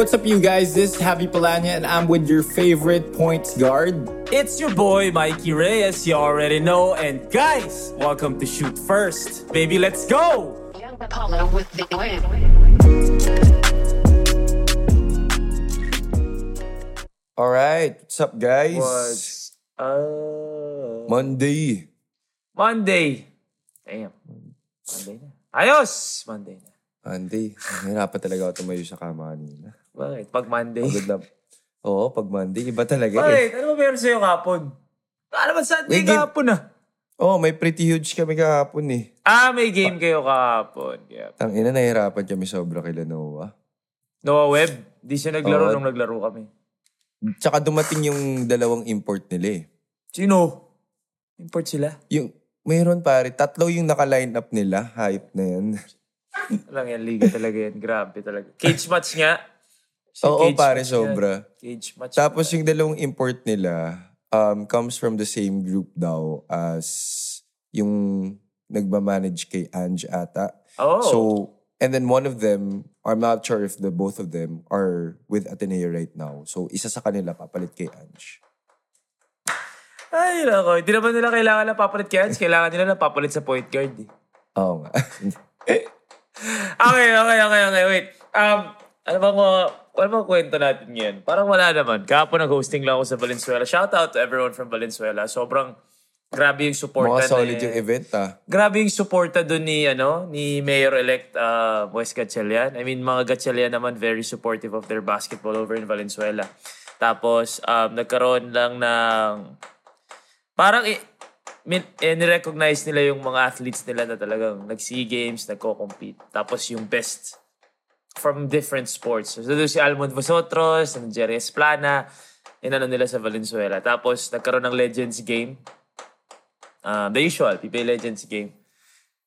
What's up, you guys? This is Javi Palanya, and I'm with your favorite points guard. It's your boy Mikey Reyes, you already know. And guys, welcome to Shoot First. Baby, let's go! Young Apollo with the win. All right, what's up, guys? What's uh, Monday. Monday. Damn. Monday na. Ayos! Monday na. Monday. Nahirapan talaga ako tumayo sa kama kanina. Bakit? Pag Monday. Pagod na. Oo, pag Monday, iba talaga eh. Bakit? Ano ba meron sa'yo kapon? Ano ba Sunday May game- kapon ah? Oo, may pretty huge kami kahapon eh. Ah, may game kayo kapon. Yeah. Tang ina, nahirapan kami sobra kila Noah. Noah Webb. Di siya naglaro Oo. nung naglaro kami. Tsaka dumating yung dalawang import nila eh. Sino? Import sila? Yung, mayroon pare, tatlo yung naka-line up nila. Hype na yan. Lang yan, liga talaga yan. Grabe talaga. Cage match nga. Si Oo, cage pare, match sobra. yan. Cage match. Tapos yung dalawang import nila um, comes from the same group daw as yung nagmamanage kay Ange ata. Oh. So, and then one of them, I'm not sure if the both of them are with Ateneo right now. So, isa sa kanila papalit kay Ange. Ay, nako. Hindi naman nila kailangan na papalit kay Hans. Kailangan nila na papalit sa point guard. Eh. Oo nga. Okay, okay, okay, okay. Wait. Um, ano bang, uh, ano bang kwento natin ngayon? Parang wala naman. Kahapon nag-hosting lang ako sa Valenzuela. Shout out to everyone from Valenzuela. Sobrang grabe yung support Mga solid ni- yung event ah. Grabe yung suporta doon ni ano ni Mayor-elect uh, Wes Gatchalian. I mean, mga Gatchalian naman very supportive of their basketball over in Valenzuela. Tapos, um, nagkaroon lang ng... Parang i- min, eh, nirecognize nila yung mga athletes nila na talagang nag-SEA Games, nagko-compete. Tapos yung best from different sports. So, doon si Almond Vosotros, and Jerry Esplana, inano nila sa Valenzuela. Tapos, nagkaroon ng Legends Game. Um, the usual, PPA Legends game.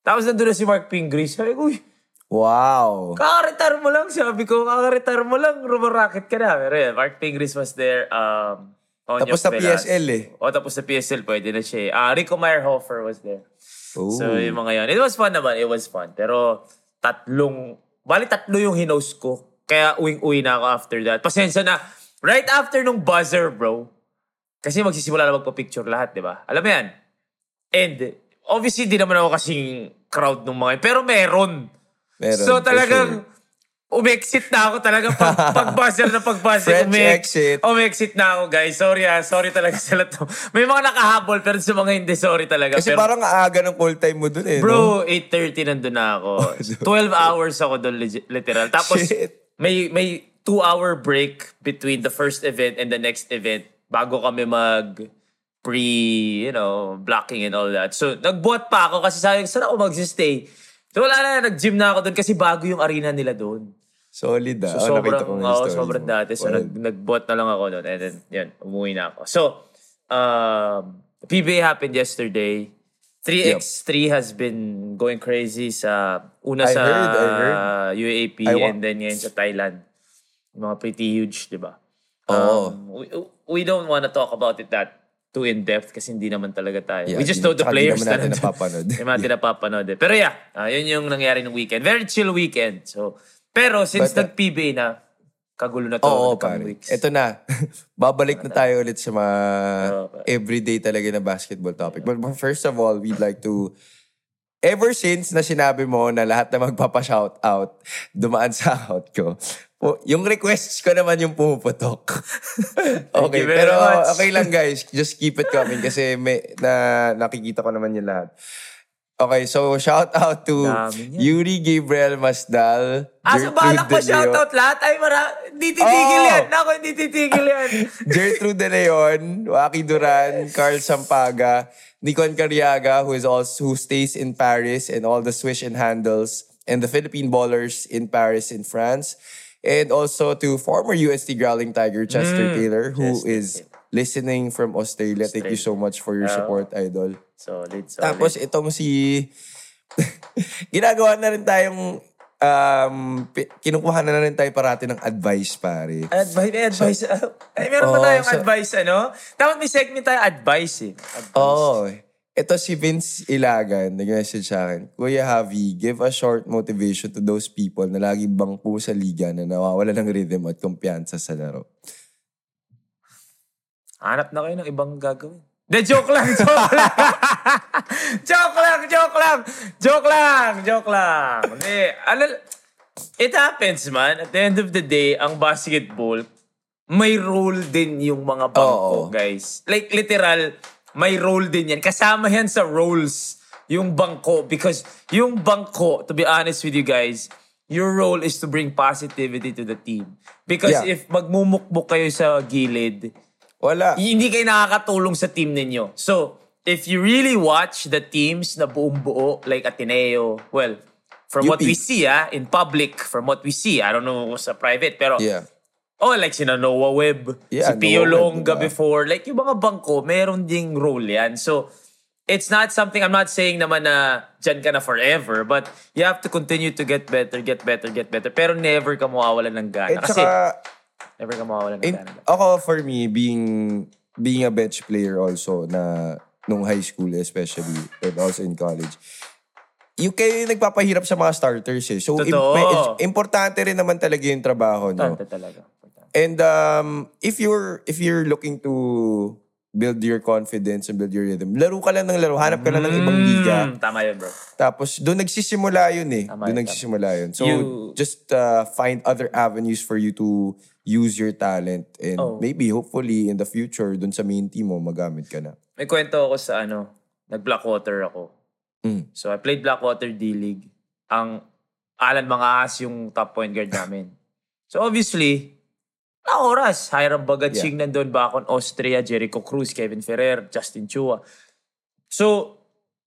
Tapos nandun na si Mark Pingris. Sabi ko, uy, Wow. kakaretire mo lang. Sabi ko, kakaretire mo lang. Rumaraket ka na. Pero yeah, Mark Pingris was there. Um, Onyok Tapos Velas. PSL eh. O, tapos na PSL. Pwede na siya. eh. Ah, Rico Meyerhofer was there. Ooh. So, yung mga yan. It was fun naman. It was fun. Pero, tatlong, bali tatlo yung hinost ko. Kaya uwing-uwi na ako after that. Pasensya na. Right after nung buzzer, bro. Kasi magsisimula na magpa-picture lahat, di ba? Alam mo yan? And, obviously, di naman ako kasing crowd nung mga. Pero meron. Meron, so, talagang, umexit na ako talaga pag, pag-buzzer na pag-buzzer. French umex- exit. Umexit na ako, guys. Sorry ah. Sorry talaga sa lahat. May mga nakahabol, pero sa mga hindi, sorry talaga. Kasi pero, parang aaga ng call time mo dun eh. no? Bro, 8.30 nandun na ako. 12 hours ako legit- literal. Tapos, Shit. may may two-hour break between the first event and the next event bago kami mag pre, you know, blocking and all that. So, nagbuhat pa ako kasi sabi, saan ako mag-stay? So, wala na, nag-gym na ako doon kasi bago yung arena nila doon. Solid ah. So, Oh, sobrang, ko stories sobrang mo. dati. So, Well, nag, nag-bot na lang ako doon. And then, yun, umuwi na ako. So, um, PBA happened yesterday. 3x3 has been going crazy sa una I sa heard, I heard. UAP I wa- and then ngayon sa Thailand. Mga pretty huge, di ba? Oo. Um, we, we don't want to talk about it that too in-depth kasi hindi naman talaga tayo. Yeah, we just know the players naman natin napapanood. Hindi natin napapanood eh. Pero yeah, ah, yun yung nangyari ng weekend. Very chill weekend. So, pero since But, uh, nag-PBA na, kagulo na to. Oo, pare. weeks. Ito na. Babalik na tayo ulit sa mga pare. everyday talaga na basketball topic. But first of all, we'd like to Ever since na sinabi mo na lahat na magpapa-shout out, dumaan sa out ko, yung requests ko naman yung pumuputok. okay, pero much. okay lang guys. Just keep it coming kasi may, na, nakikita ko naman yung lahat. Okay, so shout out to Dami niya. Yuri Gabriel Masdal. Asa Gertrude balak pa De Leo- shoutout lahat? Ay, mara, hindi titigil Oo. yan. Ako, hindi titigil yan. Gertrude De Leon, Waki Duran, Carl Sampaga, Nikon Cariaga, who is also who stays in Paris and all the swish and handles, and the Philippine ballers in Paris in France. And also to former UST Growling Tiger Chester Taylor, who Chester is listening from Australia. Thank you so much for your Oo. support, idol. Solid, solid. Tapos itong si... ginagawa na rin tayong... Um, kinukuha na rin tayo parati ng advice, pare. Advice, advice. ay, meron pa Oo, tayong so- advice, ano? Dapat may segment tayo advice eh. Oo. Ito si Vince Ilagan, nag-message sa akin, Kuya Javi, give a short motivation to those people na lagi bangko sa liga na nawawala ng rhythm at kumpiyansa sa laro. Hanap na kayo ng ibang gagawin. De, joke lang, joke lang. joke lang, joke lang. Joke lang, joke lang. Hindi, ano, it happens, man. At the end of the day, ang basketball, may role din yung mga bangko, Oo. guys. Like, literal, may role din yan. Kasama yan sa roles, yung bangko. Because yung bangko, to be honest with you guys, your role is to bring positivity to the team. Because Yeah. if magmumukbuk kayo sa gilid, Wala. hindi kayo nakakatulong sa team ninyo. So, if you really watch the teams na buong buo, like Ateneo, well, from what UP. we see, ah, in public, from what we see, I don't know sa private, pero, Yeah. oh, like sina Noah Webb, Yeah, si Pio Longa diba? before, like yung mga bangko, meron ding role yan. So, it's not something, I'm not saying naman na dyan ka na forever, but you have to continue to get better, get better, get better. Pero never ka mawawalan ng gana. At Kasi, saka, never ka mawawalan ng in, gana. ako for me, being being a bench player also na nung high school especially and also in college, yung kayo yung nagpapahirap sa mga starters eh. So, im- Totoo. may- importante rin naman talaga yung trabaho nyo. Importante talaga. Importante. And um, if you're if you're looking to build your confidence and build your rhythm, laro ka lang ng laro. Hanap ka lang ng ibang liga. Mm, tama yun, bro. Tapos, doon nagsisimula yun eh. Tama Doon yun, nagsisimula yun. So, You- just uh, find other avenues for you to use your talent. And Oh. maybe, hopefully, in the future, doon sa main team mo, magamit ka na. May kwento ako sa ano, nag-Blackwater ako. Mm. So I played Blackwater D-League. Ang Alan Mangaas yung top point guard namin. So obviously, na oras. Hiram Bagatsing nandun, Bakon Austria, Jericho Cruz, Kevin Ferrer, Justin Chua. So,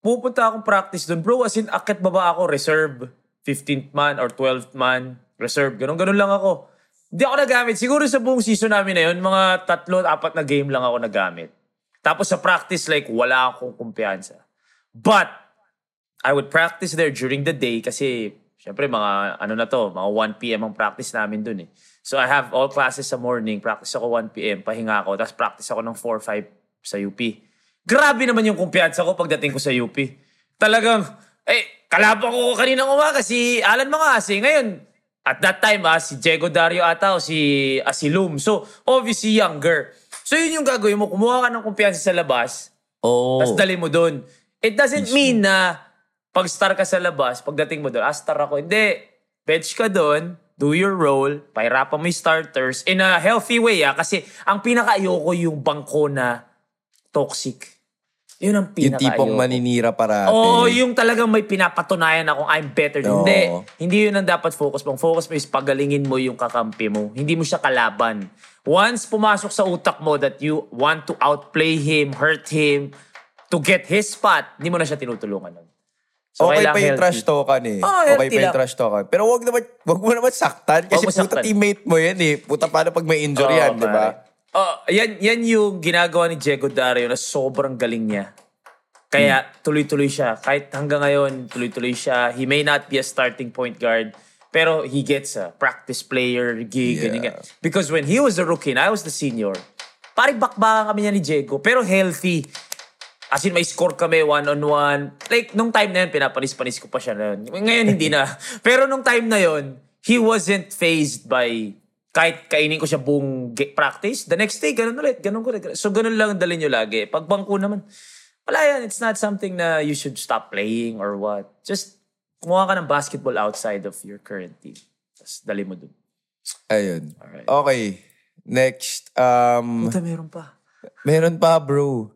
pupunta akong practice doon. Bro, as in, akit baba ako, reserve. 15th man or 12th man, reserve. Ganon-ganon lang ako. Hindi ako nagamit. Siguro sa buong season namin na yun, mga tatlo, apat na game lang ako nagamit. Tapos sa practice, like, wala akong kumpiyansa. But, I would practice there during the day kasi, syempre, mga, ano na to, mga 1 p.m. ang practice namin dun eh. So, I have all classes sa morning, practice ako 1 p.m., pahinga ako, tapos practice ako ng 4-5 sa UP. Grabe naman yung kumpiyansa ko pagdating ko sa UP. Talagang, eh, kalaban ko kanina umaga si Alan Mangasi. Ngayon, at that time, ah, si Diego Dario ata o si Asilum. So, obviously younger. So, yun yung gagawin mo. Kumuha ka ng kumpiyansa sa labas, Oh. tapos dali mo dun. It doesn't mean na pag star ka sa labas, pagdating mo dun, ah, star ako. Hindi. Bench ka dun, do your role, pahirapan mo yung starters in a healthy way, ah. Kasi ang pinaka-ayoko yung bangko na toxic. Yun ang yung pinaka tipong maninira parati. Oo, yung talagang may pinapatunayan akong I'm better. Oo. Hindi. Hindi yun ang dapat focus mo. Ang focus mo is pagalingin mo yung kakampi mo. Hindi mo siya kalaban. Once pumasok sa utak mo that you want to outplay him, hurt him, to get his spot, hindi mo na siya tinutulungan nun. So, okay pa yung healthy. trash talkan eh. Oo, okay pa yung trash talkan. Pero wag naman, wag mo naman saktan. Kasi puta saktan. teammate mo yan eh. Puta paano pag may injury Oo, yan, di ba? Oh, yan, yan yung ginagawa ni Diego Dario na sobrang galing niya. Kaya Hmm. tuloy-tuloy siya. Kahit hanggang ngayon, tuloy-tuloy siya. He may not be a starting point guard, pero he gets a practice player gig. Yeah. ganyan. Because when he was a rookie and I was the senior, parang bakbakan kami niya ni Diego. Pero healthy. As in, may score kami one-on-one. Like, nung time na yun, pinapanis-panis ko pa siya noon. Ngayon, hindi na. Pero nung time na yun, he wasn't phased by kahit kainin ko siya buong ge- practice, the next day, ganun ulit, ganun ulit. ganun. So, ganun lang ang dalhin nyo lagi. Pag bangko naman, wala yan. It's not something na you should stop playing or what. Just, kumuha ka ng basketball outside of your current team. Tapos, dali mo dun. Ayun. Alright. Okay. Next. Um, Puta, meron pa. meron pa, bro.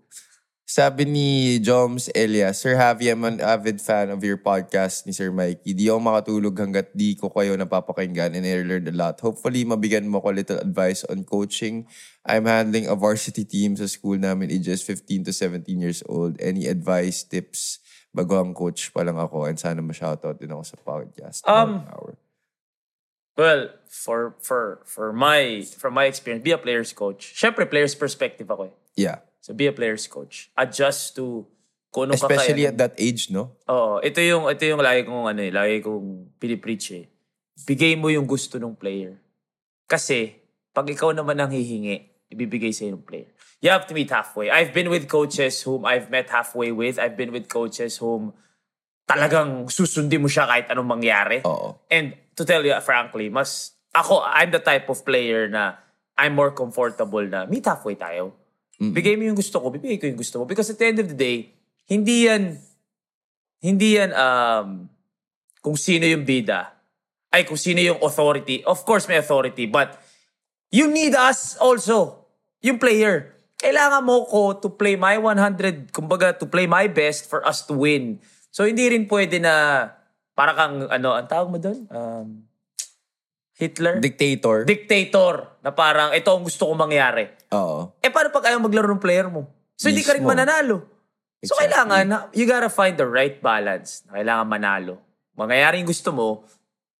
Sabi ni Joms Elias, Sir Javi, I'm an avid fan of your podcast ni Sir Mikey. Di ako makatulog hanggat di ko kayo napapakinggan and I learned a lot. Hopefully, mabigyan mo ko little advice on coaching. I'm handling a varsity team sa school namin, ages 15 to 17 years old. Any advice, tips? Bago ang coach pa lang ako and sana ma-shoutout din ako sa podcast. Um, Hour. Well, for for for my from my experience, be a player's coach. Syempre, player's perspective ako eh. Yeah. So be a player's coach. Adjust to kung anong Especially kakayanan. at that age, no? Oo, ito yung ito yung lagi kong ano eh, lagi kong pinipreach eh. Bigay mo yung gusto ng player. Kasi pag ikaw naman ang hihingi, ibibigay sa ng player. You have to meet halfway. I've been with coaches whom I've met halfway with. I've been with coaches whom talagang susundin mo siya kahit anong mangyari. Oo. And to tell you frankly, mas ako, I'm the type of player na I'm more comfortable na meet halfway tayo. Bigay mo yung gusto ko, bibigay ko yung gusto mo. Because at the end of the day, hindi yan, hindi yan um, kung sino yung bida. Ay, kung sino yung authority. Of course, may authority. But you need us also. Yung player. Kailangan mo ko to play my 100, kumbaga, to play my best for us to win. So, hindi rin pwede na para kang, ano, ang tawag mo doon? Um, Hitler? Dictator. Dictator. Na parang, ito ang gusto kong mangyari. Oo. Eh, paano pag ayaw maglaro ng player mo? So, hindi ka rin Mismo. mananalo. So, Exactly. kailangan, na- you gotta find the right balance. Na kailangan manalo. Mangyayari yung gusto mo,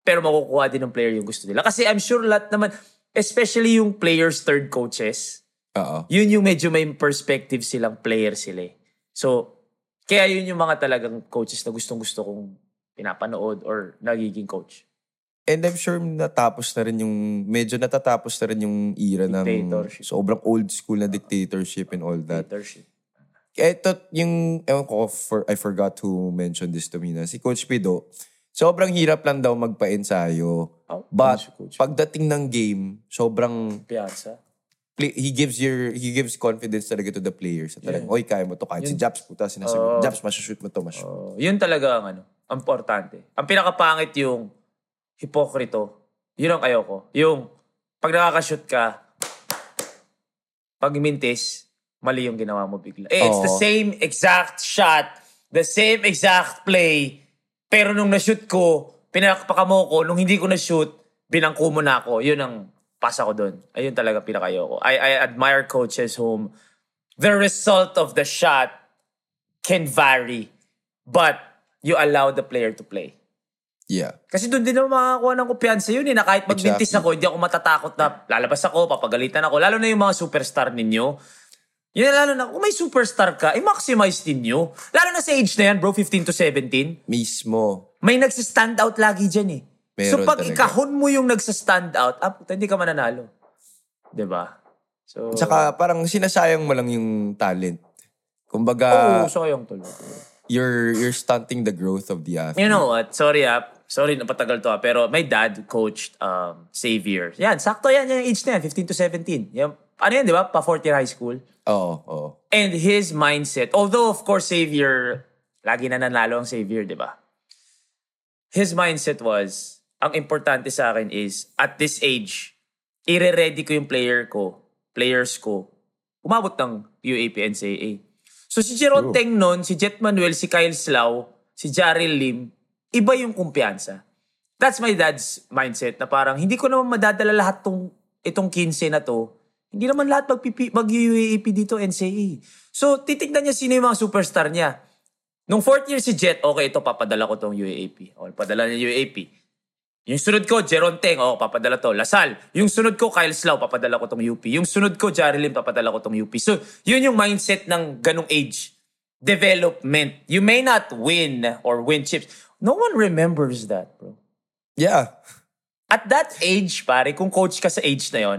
pero makukuha din ng player yung gusto nila. Kasi I'm sure lahat naman, especially yung players third coaches, Oo. yun yung medyo may perspective silang player sila eh. So, kaya yun yung mga talagang coaches na gustong gusto kong pinapanood or nagiging coach. And I'm sure natapos na rin yung, medyo natatapos na rin yung era ng Dictatorship. sobrang old school na dictatorship and all that. Leadership. Ito, yung, ewan ko, for, I forgot who mentioned this to me na, si Coach Pido, sobrang hirap lang daw magpa-ensayo. Oh, But, si Coach? pagdating ng game, sobrang, Piyansa. play, he gives your, he gives confidence talaga to the players. Na talagang, oy, kaya mo to. Kahit si Japs puta, sinasabi, Japs, masushoot mo to, masushoot. Oh, yun talaga ang ano, importante. Ang pinakapangit yung hipokrito. Yun ang ayoko. Yung pag nakakashoot ka, pag mintis, mali yung ginawa mo bigla. Eh, it's the Oo. same exact shot, the same exact play, pero nung na-shoot ko, pinakpaka mo ko, nung hindi ko na-shoot, binangko mo na ako. Yun ang pasa ko doon. Ayun talaga pinakayoko. I, I admire coaches whom the result of the shot can vary, but you allow the player to play. Yeah. Kasi doon din naman makakakuha ng kumpiyansa yun eh, na kahit magmintis Exactly. ako, hindi ako matatakot na lalabas ako, papagalitan ako. Lalo na yung mga superstar ninyo. Yun na lalo na, kung may superstar ka, i-maximize ninyo. Lalo na sa age na yan, bro, 15 to 17. Mismo. May nagsistand out lagi dyan eh. so Meron pag talaga. ikahon mo yung nagsistand out, ah, puta, hindi ka mananalo. ba? So, Tsaka parang sinasayang mo lang yung talent. Oo, Kumbaga, sayang tuloy. you're you're stunting the growth of the athlete. You know what? Sorry ah. Sorry, napatagal to ah. Pero my dad coached um, Xavier. Yan, sakto yan. Yung age na yan, 15 to 17. Yan, ano yan, di ba? Pa 4 year high school. Oo, oo. And his mindset, although of course Xavier, lagi na nanalo ang Xavier, di ba? His mindset was, ang importante sa akin is, at this age, ire-ready ko yung player ko, players ko, umabot ng UAP NCAA. So si Jeron Teng nun, si Jet Manuel, si Kyle Slau, si Jarrell Lim, iba yung kumpiyansa. That's my dad's mindset na parang hindi ko naman madadala lahat tong itong 15 na to. Hindi naman lahat mag, mag-UAP dito NCAA. So titignan niya sino yung mga superstar niya. Nung fourth year si Jet, okay, ito papadala ko tong UAP. O, padala niya UAP. Yung sunod ko, Jeron Teng, oh, papadala to. Lasal. Yung sunod ko, Kyle Slau, papadala ko tong UP. Yung sunod ko, Jarry Lim, papadala ko tong UP. So, yun yung mindset ng ganong age. Development. You may not win or win chips. No one remembers that, bro. Yeah. At that age, pare, kung coach ka sa age na yon,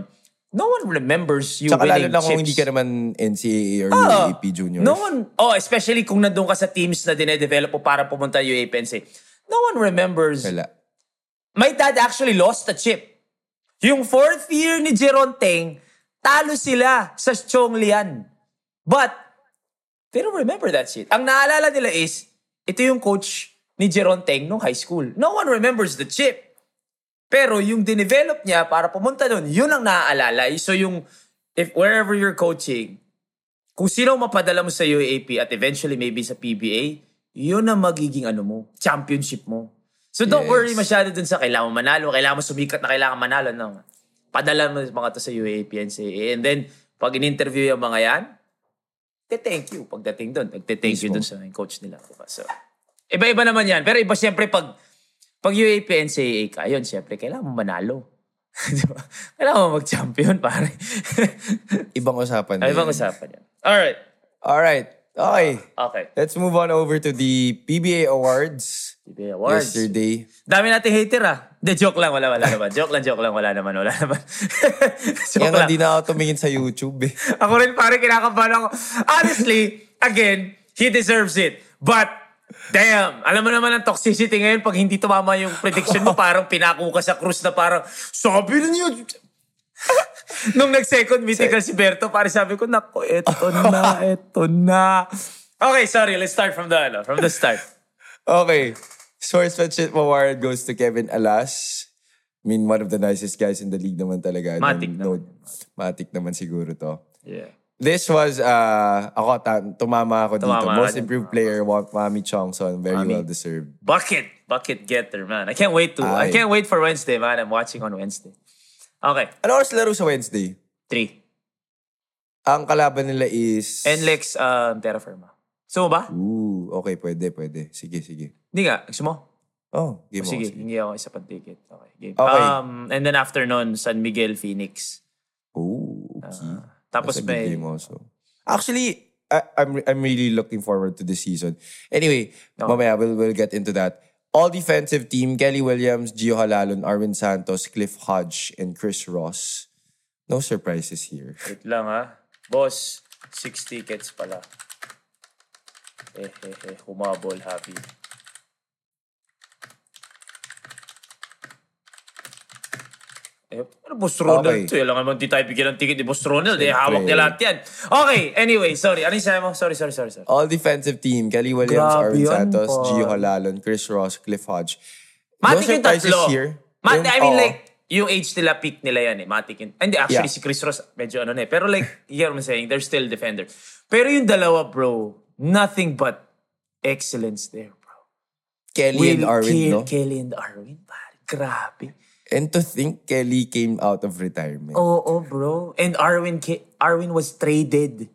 no one remembers you Tsaka lalo winning na kung chips. hindi ka naman NCAA or Oo. UAP juniors. No one, oh, especially kung nandun ka sa teams na dinedevelop mo para pumunta UAP and say, no one remembers. Wala. My dad actually lost a chip. Yung fourth year ni Jeron Teng, talo sila sa Chonglian. But, they don't remember that shit. Ang naalala nila is, ito yung coach ni Jeron Teng nung high school. No one remembers the chip. Pero yung dinevelop niya para pumunta doon, yun ang naaalala. So yung, if wherever you're coaching, kung sino mapadala mo sa UAP at eventually maybe sa PBA, yun ang magiging ano mo, championship mo. So don't Yes. worry masyado dun sa kailangan manalo, kailangan mo sumikat na kailangan manalo. No. Padala mo mga to sa UAP, NCAA. And then, pag in-interview yung mga yan, te-thank you pagdating doon. Nagte-thank you doon sa coach nila. Diba? So, iba-iba naman yan. Pero iba siyempre pag pag UAP NCAA ka, yun siyempre, kailangan mo manalo. diba? Kailangan mo mag-champion, pare. Ibang usapan. Ay, na ibang usapan yan. Alright. Alright. Okay. Okay. Let's move on over to the PBA Awards. PBA Awards. Yesterday. Dami nating hater ah. De, joke lang, wala, wala naman. Joke lang, joke lang, wala naman, wala naman. joke nga lang. di na ako tumingin sa YouTube eh. Ako rin pare, kinakabahan ako. Honestly, again, he deserves it. But, damn, alam mo naman ang toxicity ngayon pag hindi tumama yung prediction mo, parang pinako ka sa cruise na parang, sabi niyo. Nung nag-second mythical si Berto, pare sabi ko, nako, eto na, eto na. Okay, sorry, let's start from the, ano, from the start. Okay. Sportsmanship award goes to Kevin Alas. I mean, one of the nicest guys in the league naman talaga. Matic no, naman. Matic naman siguro to. Yeah. This was, uh, ako, ta- tumama ako dito. Tumama Most improved player, Wa- Mami Chongson. Very Mami. well deserved. Bucket, bucket getter, man. I can't wait to, I Ay. can't wait for Wednesday, man. I'm watching on Wednesday. Okay, Ano oras laro sa Wednesday? three. Ang kalaban nila is... NLEX, um, Terra Firma. Gusto mo ba? Ooh, okay, pwede, pwede. Sige, sige. Hindi nga. Gusto mo? Oh, game Sige, on. hindi ako isa pang ticket. Okay, game. Okay. Um, and then after nun, San Miguel, Phoenix. Ooh, okay. Tapos That's a good may... game also. Actually, I, I'm I'm really looking forward to this season. Anyway, mamaya we'll, we'll get into that. All defensive team, Kelly Williams, Gio Halalon, Arvin Santos, Cliff Hodge, and Chris Ross. No surprises here. Wait lang ha. Boss, six tickets pala. Eh, eh, eh. Humabol, happy. Eh, ano Boss Ronald Okay. to? Alam naman di tayo bigyan ng ticket ni Boss Ronald. Eh, hawak niya lahat yan. Okay, anyway, sorry. Ano yung sabi mo? Sorry, sorry, sorry. sorry. All defensive team, Kelly Williams, Grabe Arvin Santos, par. Gio Halalon, Chris Ross, Cliff Hodge. Matik no yung tatlo. here. Mat- Yung- I mean oo. like, yung age nila, peak nila yan eh. Matik yun. Hindi, actually Yeah. si Chris Ross, medyo ano na eh. Pero like, you get what I'm saying? They're still defender. Pero yung dalawa, bro, nothing but excellence there, bro. Kelly and Arvin, Ke- no? Kelly and Arvin, pare. Grabe. And to think Kelly came out of retirement. Oo, bro. And Arvin, Ke- Arvin was traded.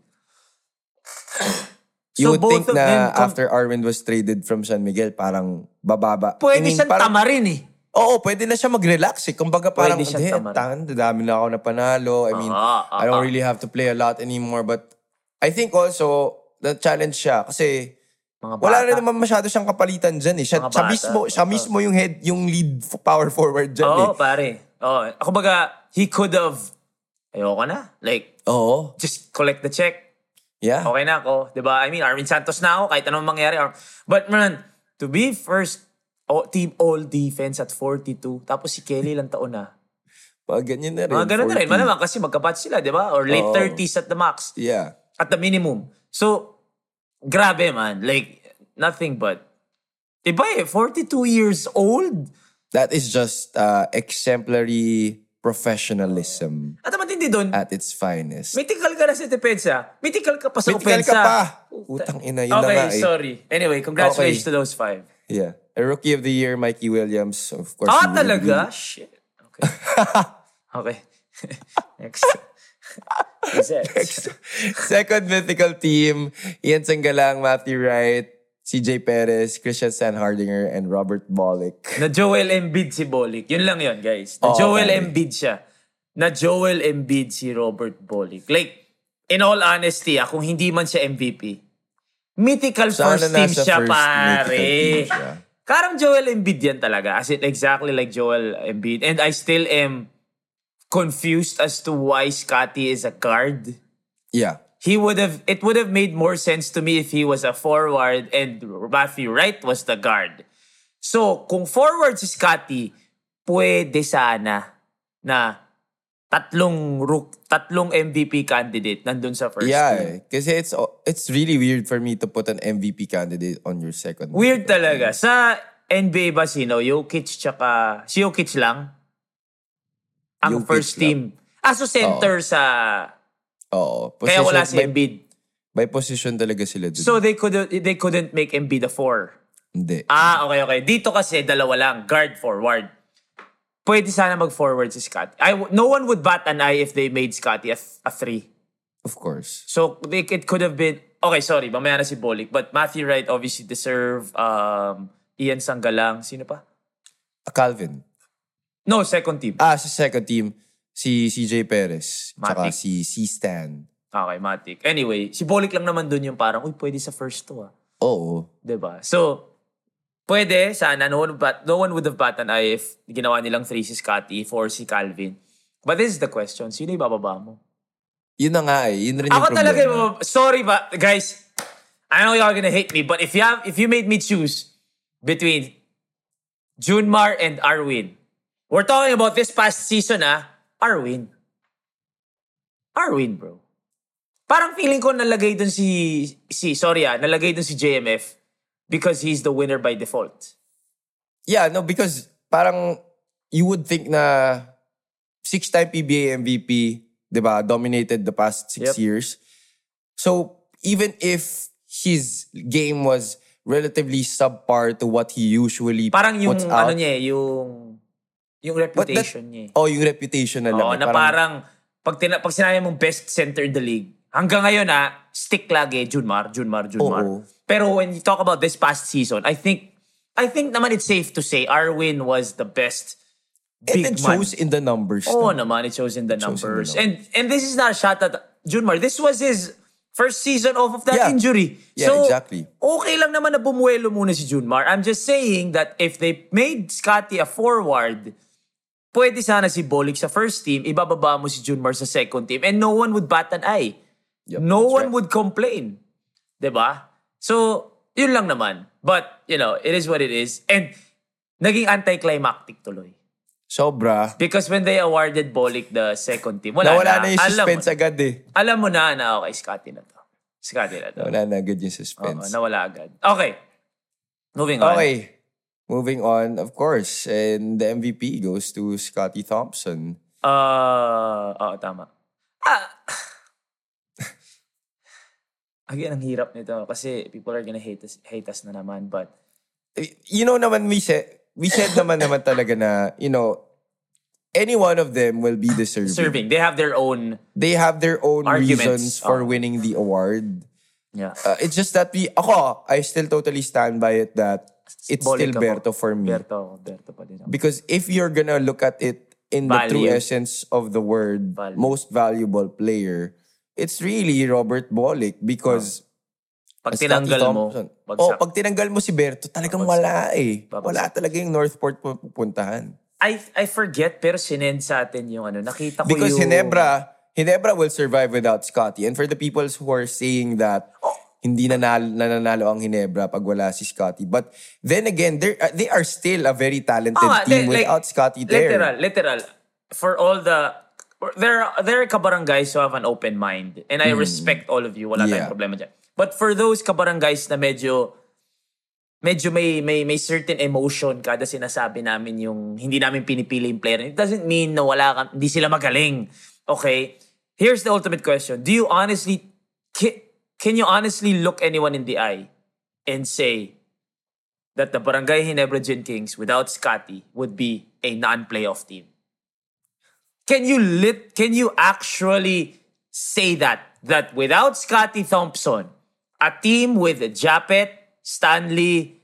you would both think of na them com- after Arvin was traded from San Miguel, parang bababa. Pwede I mean, siyang parang- tamarin eh. Oo, pwede na siya mag-relax eh. Kumbaga parang, Pwede siyang tamarin. tangan, dadami na ako na panalo. I mean, Ah, ah, I don't really have to play a lot anymore. But I think also, the challenge siya. Kasi Mga wala bata. rin naman masyado siyang kapalitan dyan eh. Siya, Mga siya bata. mismo, siya mismo yung head, yung lead f- power forward dyan Oo, eh. pare. Oo. Ako baga, he could have, ayoko na. Like, Oo. just collect the check. Yeah. Okay na ako. 'di ba I mean, Arvin Santos na ako, kahit anong mangyari. Ar- But man, to be first oh, team all defense at 42, tapos si Kelly lang taon na. Mga ganyan na rin. Mga ganun na rin. 40. Malamang kasi magkabatch sila, di ba? Or late Oo. 30s at the max. Yeah. At the minimum. So, grabe man. Like, nothing but. Diba eh, 42 years old? That is just uh, exemplary professionalism At ang matindi doon, at its finest. mythical ka na sa depensa. Mythical ka pa sa Mythical opensa. ka pa. Utang ina, yun na okay, nga eh. sorry. Anyway, congratulations Okay. to those five. Yeah. A rookie of the year, Mikey Williams. Of course. Ah, you talaga? Shit. Okay. okay. Next. That? Second mythical team, Ian Sanggalang, Matthew Wright, CJ Perez, Christian Sanhardinger, and Robert Bollick. Na Joel Embiid si Bolick. Yun lang yun, guys. Na Oo, Joel pare. Embiid siya. Na Joel Embiid si Robert Bolick. Like, in all honesty, ah, kung hindi man siya MVP, mythical Sana first team siya, first pare. team siya. Karang Joel Embiid yan talaga. As in, exactly like Joel Embiid. And I still am confused as to why Scotty is a guard. Yeah. he would have it would have made more sense to me if he was a forward and Matthew Wright was the guard. So, kung forward si Scotty, pwede sana na tatlong rook, tatlong MVP candidate nandun sa first Yeah, team. eh. Kasi it's it's really weird for me to put an MVP candidate on your second. Weird talaga. Sa NBA ba sino? Jokic tsaka... Si Jokic lang? Ang Jokic first lang. team. Ah, so center sa... Oo. Kaya wala si by, Embiid. by position talaga sila dun. So they couldn't they couldn't make Embiid a four. Hindi. Ah, okay, okay. Dito kasi dalawa lang, guard forward. Pwede sana mag-forward si Scott. I, no one would bat an eye if they made Scotty a, a three. Of course. So they, it could have been, okay, sorry, mamaya na si Bolick. But Matthew Wright obviously deserve um, Ian Sanggalang. Sino pa? Calvin. No, second team. Ah, sa second team, si CJ Perez. Tsaka Matic. si C. Stan. Okay, Matic. Anyway, si Bolick lang naman dun yung parang, uy, pwede sa first to ah. Oo. 'Di ba? So, Pwede, sana. No one, but, no one would have batan eye if ginawa nilang three si Scotty, four si Calvin. But this is the question. Sino yung bababa mo? Yun na nga eh. Yun rin yung Ako problema. talaga, yung- sorry ba, guys. I know y'all gonna hate me, but if you have, if you made me choose between Junmar and Arwin, we're talking about this past season, ah, Arwin. Arwin, bro. Parang feeling ko nalagay dun si, si, sorry ah, nalagay dun si JMF because he's the winner by default. Yeah, no, because parang you would think na six-time PBA MVP, di ba, dominated the past six Yep. years. So, even if his game was relatively subpar to what he usually Parang yung, puts out, ano niya eh, yung, yung that- reputation niya eh. Oh, yung reputation na lang. Oo, eh, na parang, pag, tina- pag sinabi mong best center in the league, hanggang ngayon ah, stick lagi, Junmar, Junmar, Junmar. Oo. Pero when you talk about this past season, I think, I think naman it's safe to say Arwin was the best and big it man. shows in the numbers. Oo no? naman, it shows in the shows in the numbers. numbers. and and this is not a shot at Junmar. This was his first season off of that Yeah. injury. Yeah, so, exactly. okay lang naman na bumuelo muna si Junmar. I'm just saying that if they made Scotty a forward, pwede sana si Bolik sa first team, ibababa mo si Junmar sa second team, and no one would bat an eye. Yup, no one right. would complain. ba? So, yun lang naman. But, you know, it is what it is. And naging anticlimactic tuloy. Sobra. Because when they awarded Bolik the second team, wala Nawala na. na yung alam, suspense mo, agad eh. alam mo na na, okay, Scotty na to. Scotty na to. Nawala na agad yung Oo, suspense. nawala agad. Okay. Moving on. Okay. Moving on, of course. And the MVP goes to Scotty Thompson. Uh, oo, tama. Ah. Again, ang hirap nito kasi people are gonna hate us, hate us na naman. But, you know naman we said we said naman naman talaga na you know any one of them will be deserving. serving, they have their own, They have their own Arguments. reasons for Oh. winning the award. yeah. Uh, it's just that we ako I still totally stand by it that it's Bolik still. Berto for me. Berto, Berto pa din ako. Because if you're gonna look at it in the true Value. essence of the word, Value. most valuable player, it's really Robert Bolick because Pag Scotty tinanggal mo, bagsak. Oh, pag tinanggal mo si Berto, talagang wala eh. Babagsak. Wala talaga yung Northport pu- pupuntahan. I I forget pero sinend sa atin yung ano, nakita ko Because yung... Hinebra, Hinebra will survive without Scotty. And for the people who are saying that hindi nanalo, nananalo ang Hinebra pag wala si Scotty. But then again, they're, uh, they are still a very talented Ah, team li- like, without Scotty there. Literal, literal. For all the... There, there are kabarangays who have an open mind. And I respect all of you. Wala. Yeah. tayong problema dyan. But for those kabarangays na medyo medyo may may may certain emotion kada sinasabi namin yung hindi namin pinipili yung player. It doesn't mean na wala ka, hindi sila magaling. Okay? Here's the ultimate question. Do you honestly can you honestly look anyone in the eye and say that the Barangay Ginebra Gin Kings without Scotty would be a non-playoff team? Can you lit can you actually say that that without Scotty Thompson, a team with Japet, Stanley,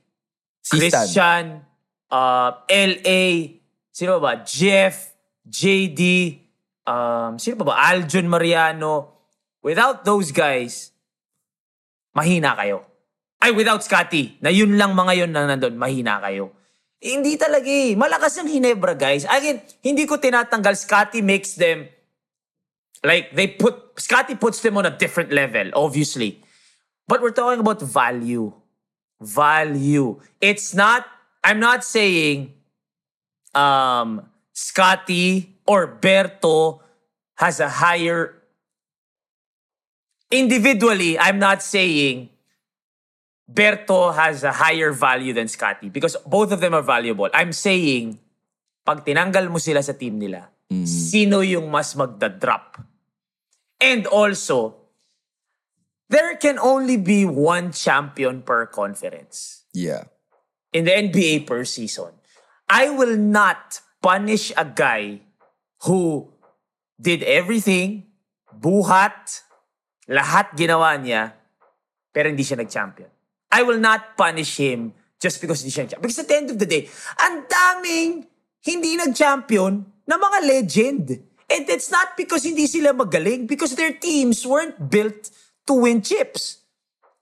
Si. Christian, uh, LA, sino ba? ba? Jeff, JD, um, sino pa ba? Aljon Mariano. Without those guys, mahina kayo. Ay, without Scotty, na yun lang mga yun na nandun, mahina kayo. Eh, hindi talaga eh. Malakas ang Hinebra, guys. Again, hindi ko tinatanggal. Scotty makes them, like, they put, Scotty puts them on a different level, obviously. But we're talking about value. Value. It's not, I'm not saying um, Scotty or Berto has a higher individually, I'm not saying Berto has a higher value than Scotty because both of them are valuable. I'm saying, pag tinanggal mo sila sa team nila, sino yung mas magda-drop? And also, there can only be one champion per conference Yeah. in the NBA per season. I will not punish a guy who did everything, buhat, lahat ginawa niya, pero hindi siya nag-champion. I will not punish him just because hindi siya nag-champion. Because at the end of the day, ang daming hindi nag-champion na mga legend. And it's not because hindi sila magaling, because their teams weren't built to win chips.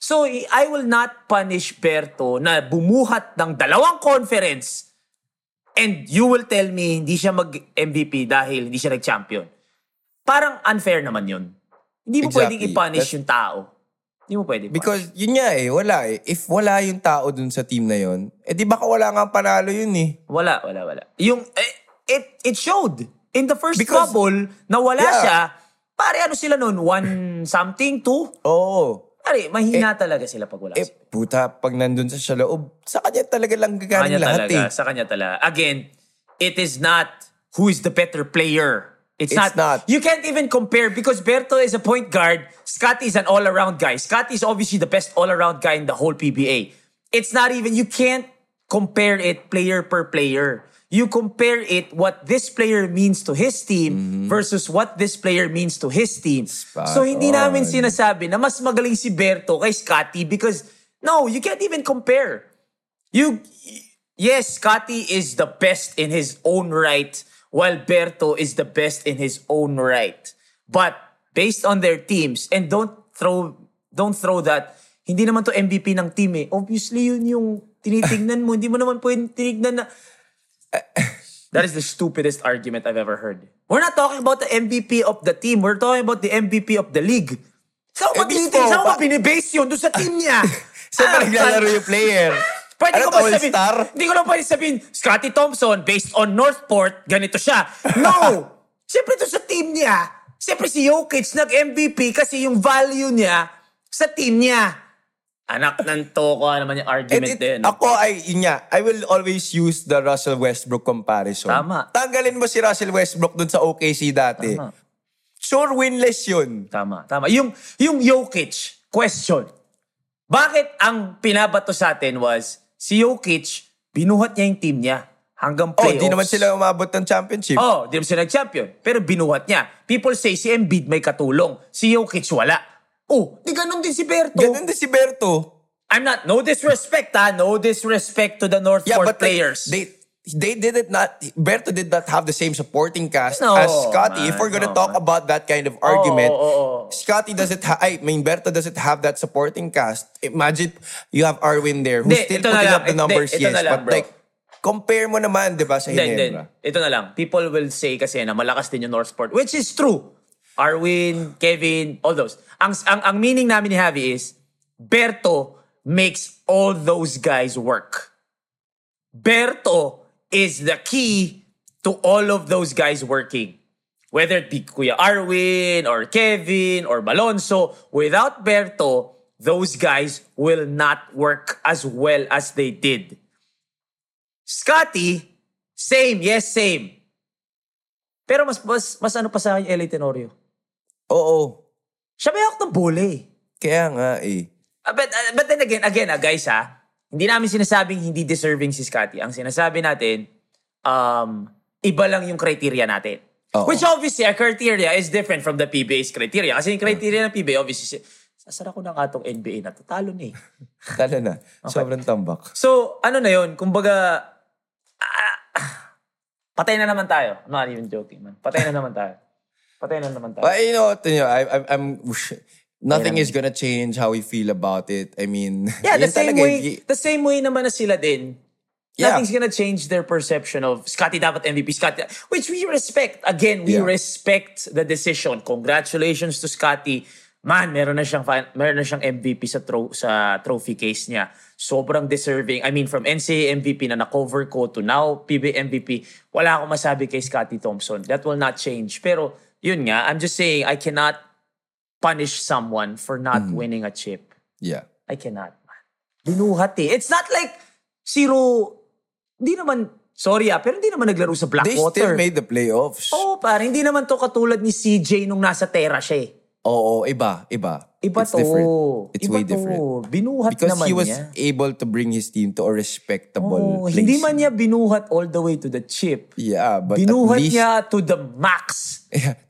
So, I will not punish Berto na bumuhat ng dalawang conference and you will tell me hindi siya mag-MVP dahil hindi siya nag-champion. Parang unfair naman yun. Hindi mo Exactly. pwedeng i-punish That's- yung tao. Hindi mo pwede. Because yun nga eh, wala eh. If wala yung tao dun sa team na yun, eh di baka wala nga panalo yun eh. Wala, wala, wala. Yung, eh, it, it showed. In the first Because- bubble, na wala Yeah. siya, pare ano sila nun? One something, two? Oo. Pare, mahina talaga sila pag wala Eh, siya. puta, pag nandun sa siya loob, sa kanya talaga lang gagaling lahat talaga, eh. sa kanya talaga. Again, it is not who is the better player. It's, It's not. You can't even compare because Berto is a point guard. Scotty is an all-around guy. Scotty is obviously the best all-around guy in the whole PBA. It's not even, you can't compare it player per player. You compare it what this player means to his team Mm-hmm. versus what this player means to his team. Spot so hindi namin on. sinasabi na mas magaling si Berto kay Scotty because no, you can't even compare. You yes, Scotty is the best in his own right, while Berto is the best in his own right. But based on their teams, and don't throw don't throw that hindi naman to MVP ng team eh. Obviously yun yung tinitingnan mo. Hindi mo naman pwedeng tinignan na That is the stupidest argument I've ever heard. We're not talking about the MVP of the team. We're talking about the MVP of the league. Saan mo mo pa- binibase yun? Doon sa team niya. Saan Ah, ba naglalaro yung player? Pwede ano ko ba sabihin, all-star? hindi ko lang pwede sabihin, Scotty Thompson, based on Northport, ganito siya. No! Siyempre to sa team niya. Siyempre si Jokic nag-MVP kasi yung value niya sa team niya. Anak ng toko naman yung argument it- din. Ako ay, yun nga, I will always use the Russell Westbrook comparison. Tama. Tanggalin mo si Russell Westbrook dun sa OKC dati. Tama. Sure, winless yun. Tama, tama. Yung, yung Jokic, question. Bakit ang pinabato sa atin was, si Jokic, binuhat niya yung team niya hanggang Oh, playoffs. di naman sila umabot ng championship. Oh, di naman sila nag-champion. Pero binuhat niya. People say si Embiid may katulong. Si Jokic wala. Oh, di ganun din si Berto. Ganun din si Berto. I'm not, no disrespect ha, no disrespect to the Northport Yeah, like, players. they they did it not Berto did not have the same supporting cast No, as Scotty. man, If we're gonna no, talk man. about that kind of argument, oo, oo. Scotty doesn't have I mean Berto doesn't have that supporting cast. Imagine you have Arwin there who's Hindi, still putting lang. up the numbers, ito yes. lang, but bro. like compare mo naman, 'di ba, sa Then, then, Hinebra. ito na lang. People will say kasi na malakas din yung Northport, which is true. Arwin, Kevin, all those. Ang, ang, ang meaning namin ni Javi is, Berto makes all those guys work. Berto is the key to all of those guys working. Whether it be Kuya Arwin or Kevin or Balonso, without Berto, those guys will not work as well as they did. Scotty, same, yes, same. Pero mas, mas, mas ano pa sa akin, LA Tenorio. Oo. Siya may hawak ng bola eh. Kaya nga eh. Ah, But, ah, but then again, again, ah, guys ha, hindi namin sinasabing hindi deserving si Scotty. Ang sinasabi natin, um, iba lang yung criteria natin. Oo. Which obviously, our criteria is different from the PBA's criteria. Kasi yung criteria ng PBA, obviously, sasara ko na nga tong NBA na to. Talo na eh. Talo na. Sobrang tambak. So, ano na yun? Kumbaga, ah, patay na naman tayo. I'm not even joking, man. Patay na naman tayo. Patay na naman tayo. But you know, you know I, I, I'm nothing is gonna change how we feel about it. I mean, Yeah, the same talaga, way, y- the same way naman na sila din. Yeah. Nothing's gonna change their perception of Scotty dapat MVP, Scotty, which we respect. Again, we Yeah. respect the decision. Congratulations to Scotty. Man, meron na siyang fin- meron na siyang MVP sa tro- sa trophy case niya. Sobrang deserving. I mean, from NCAA MVP na na-cover ko to now PBA MVP, wala akong masabi kay Scotty Thompson. That will not change. Pero, yun nga, I'm just saying, I cannot punish someone for not Mm-hmm. winning a chip. yeah. I cannot. Binuhat eh. It's not like zero, hindi naman, sorry ah, pero hindi naman naglaro sa They Blackwater. still made the playoffs. Oo, pare, hindi naman to katulad ni CJ nung nasa Terra siya eh. Oo, iba, iba. Iba It's to. different. It's Iba way to. different. Binuhat Because naman he was niya. able to bring his team to a respectable Oo, place. hindi man niya binuhat all the way to the chip. Yeah, but binuhat at least niya to the max.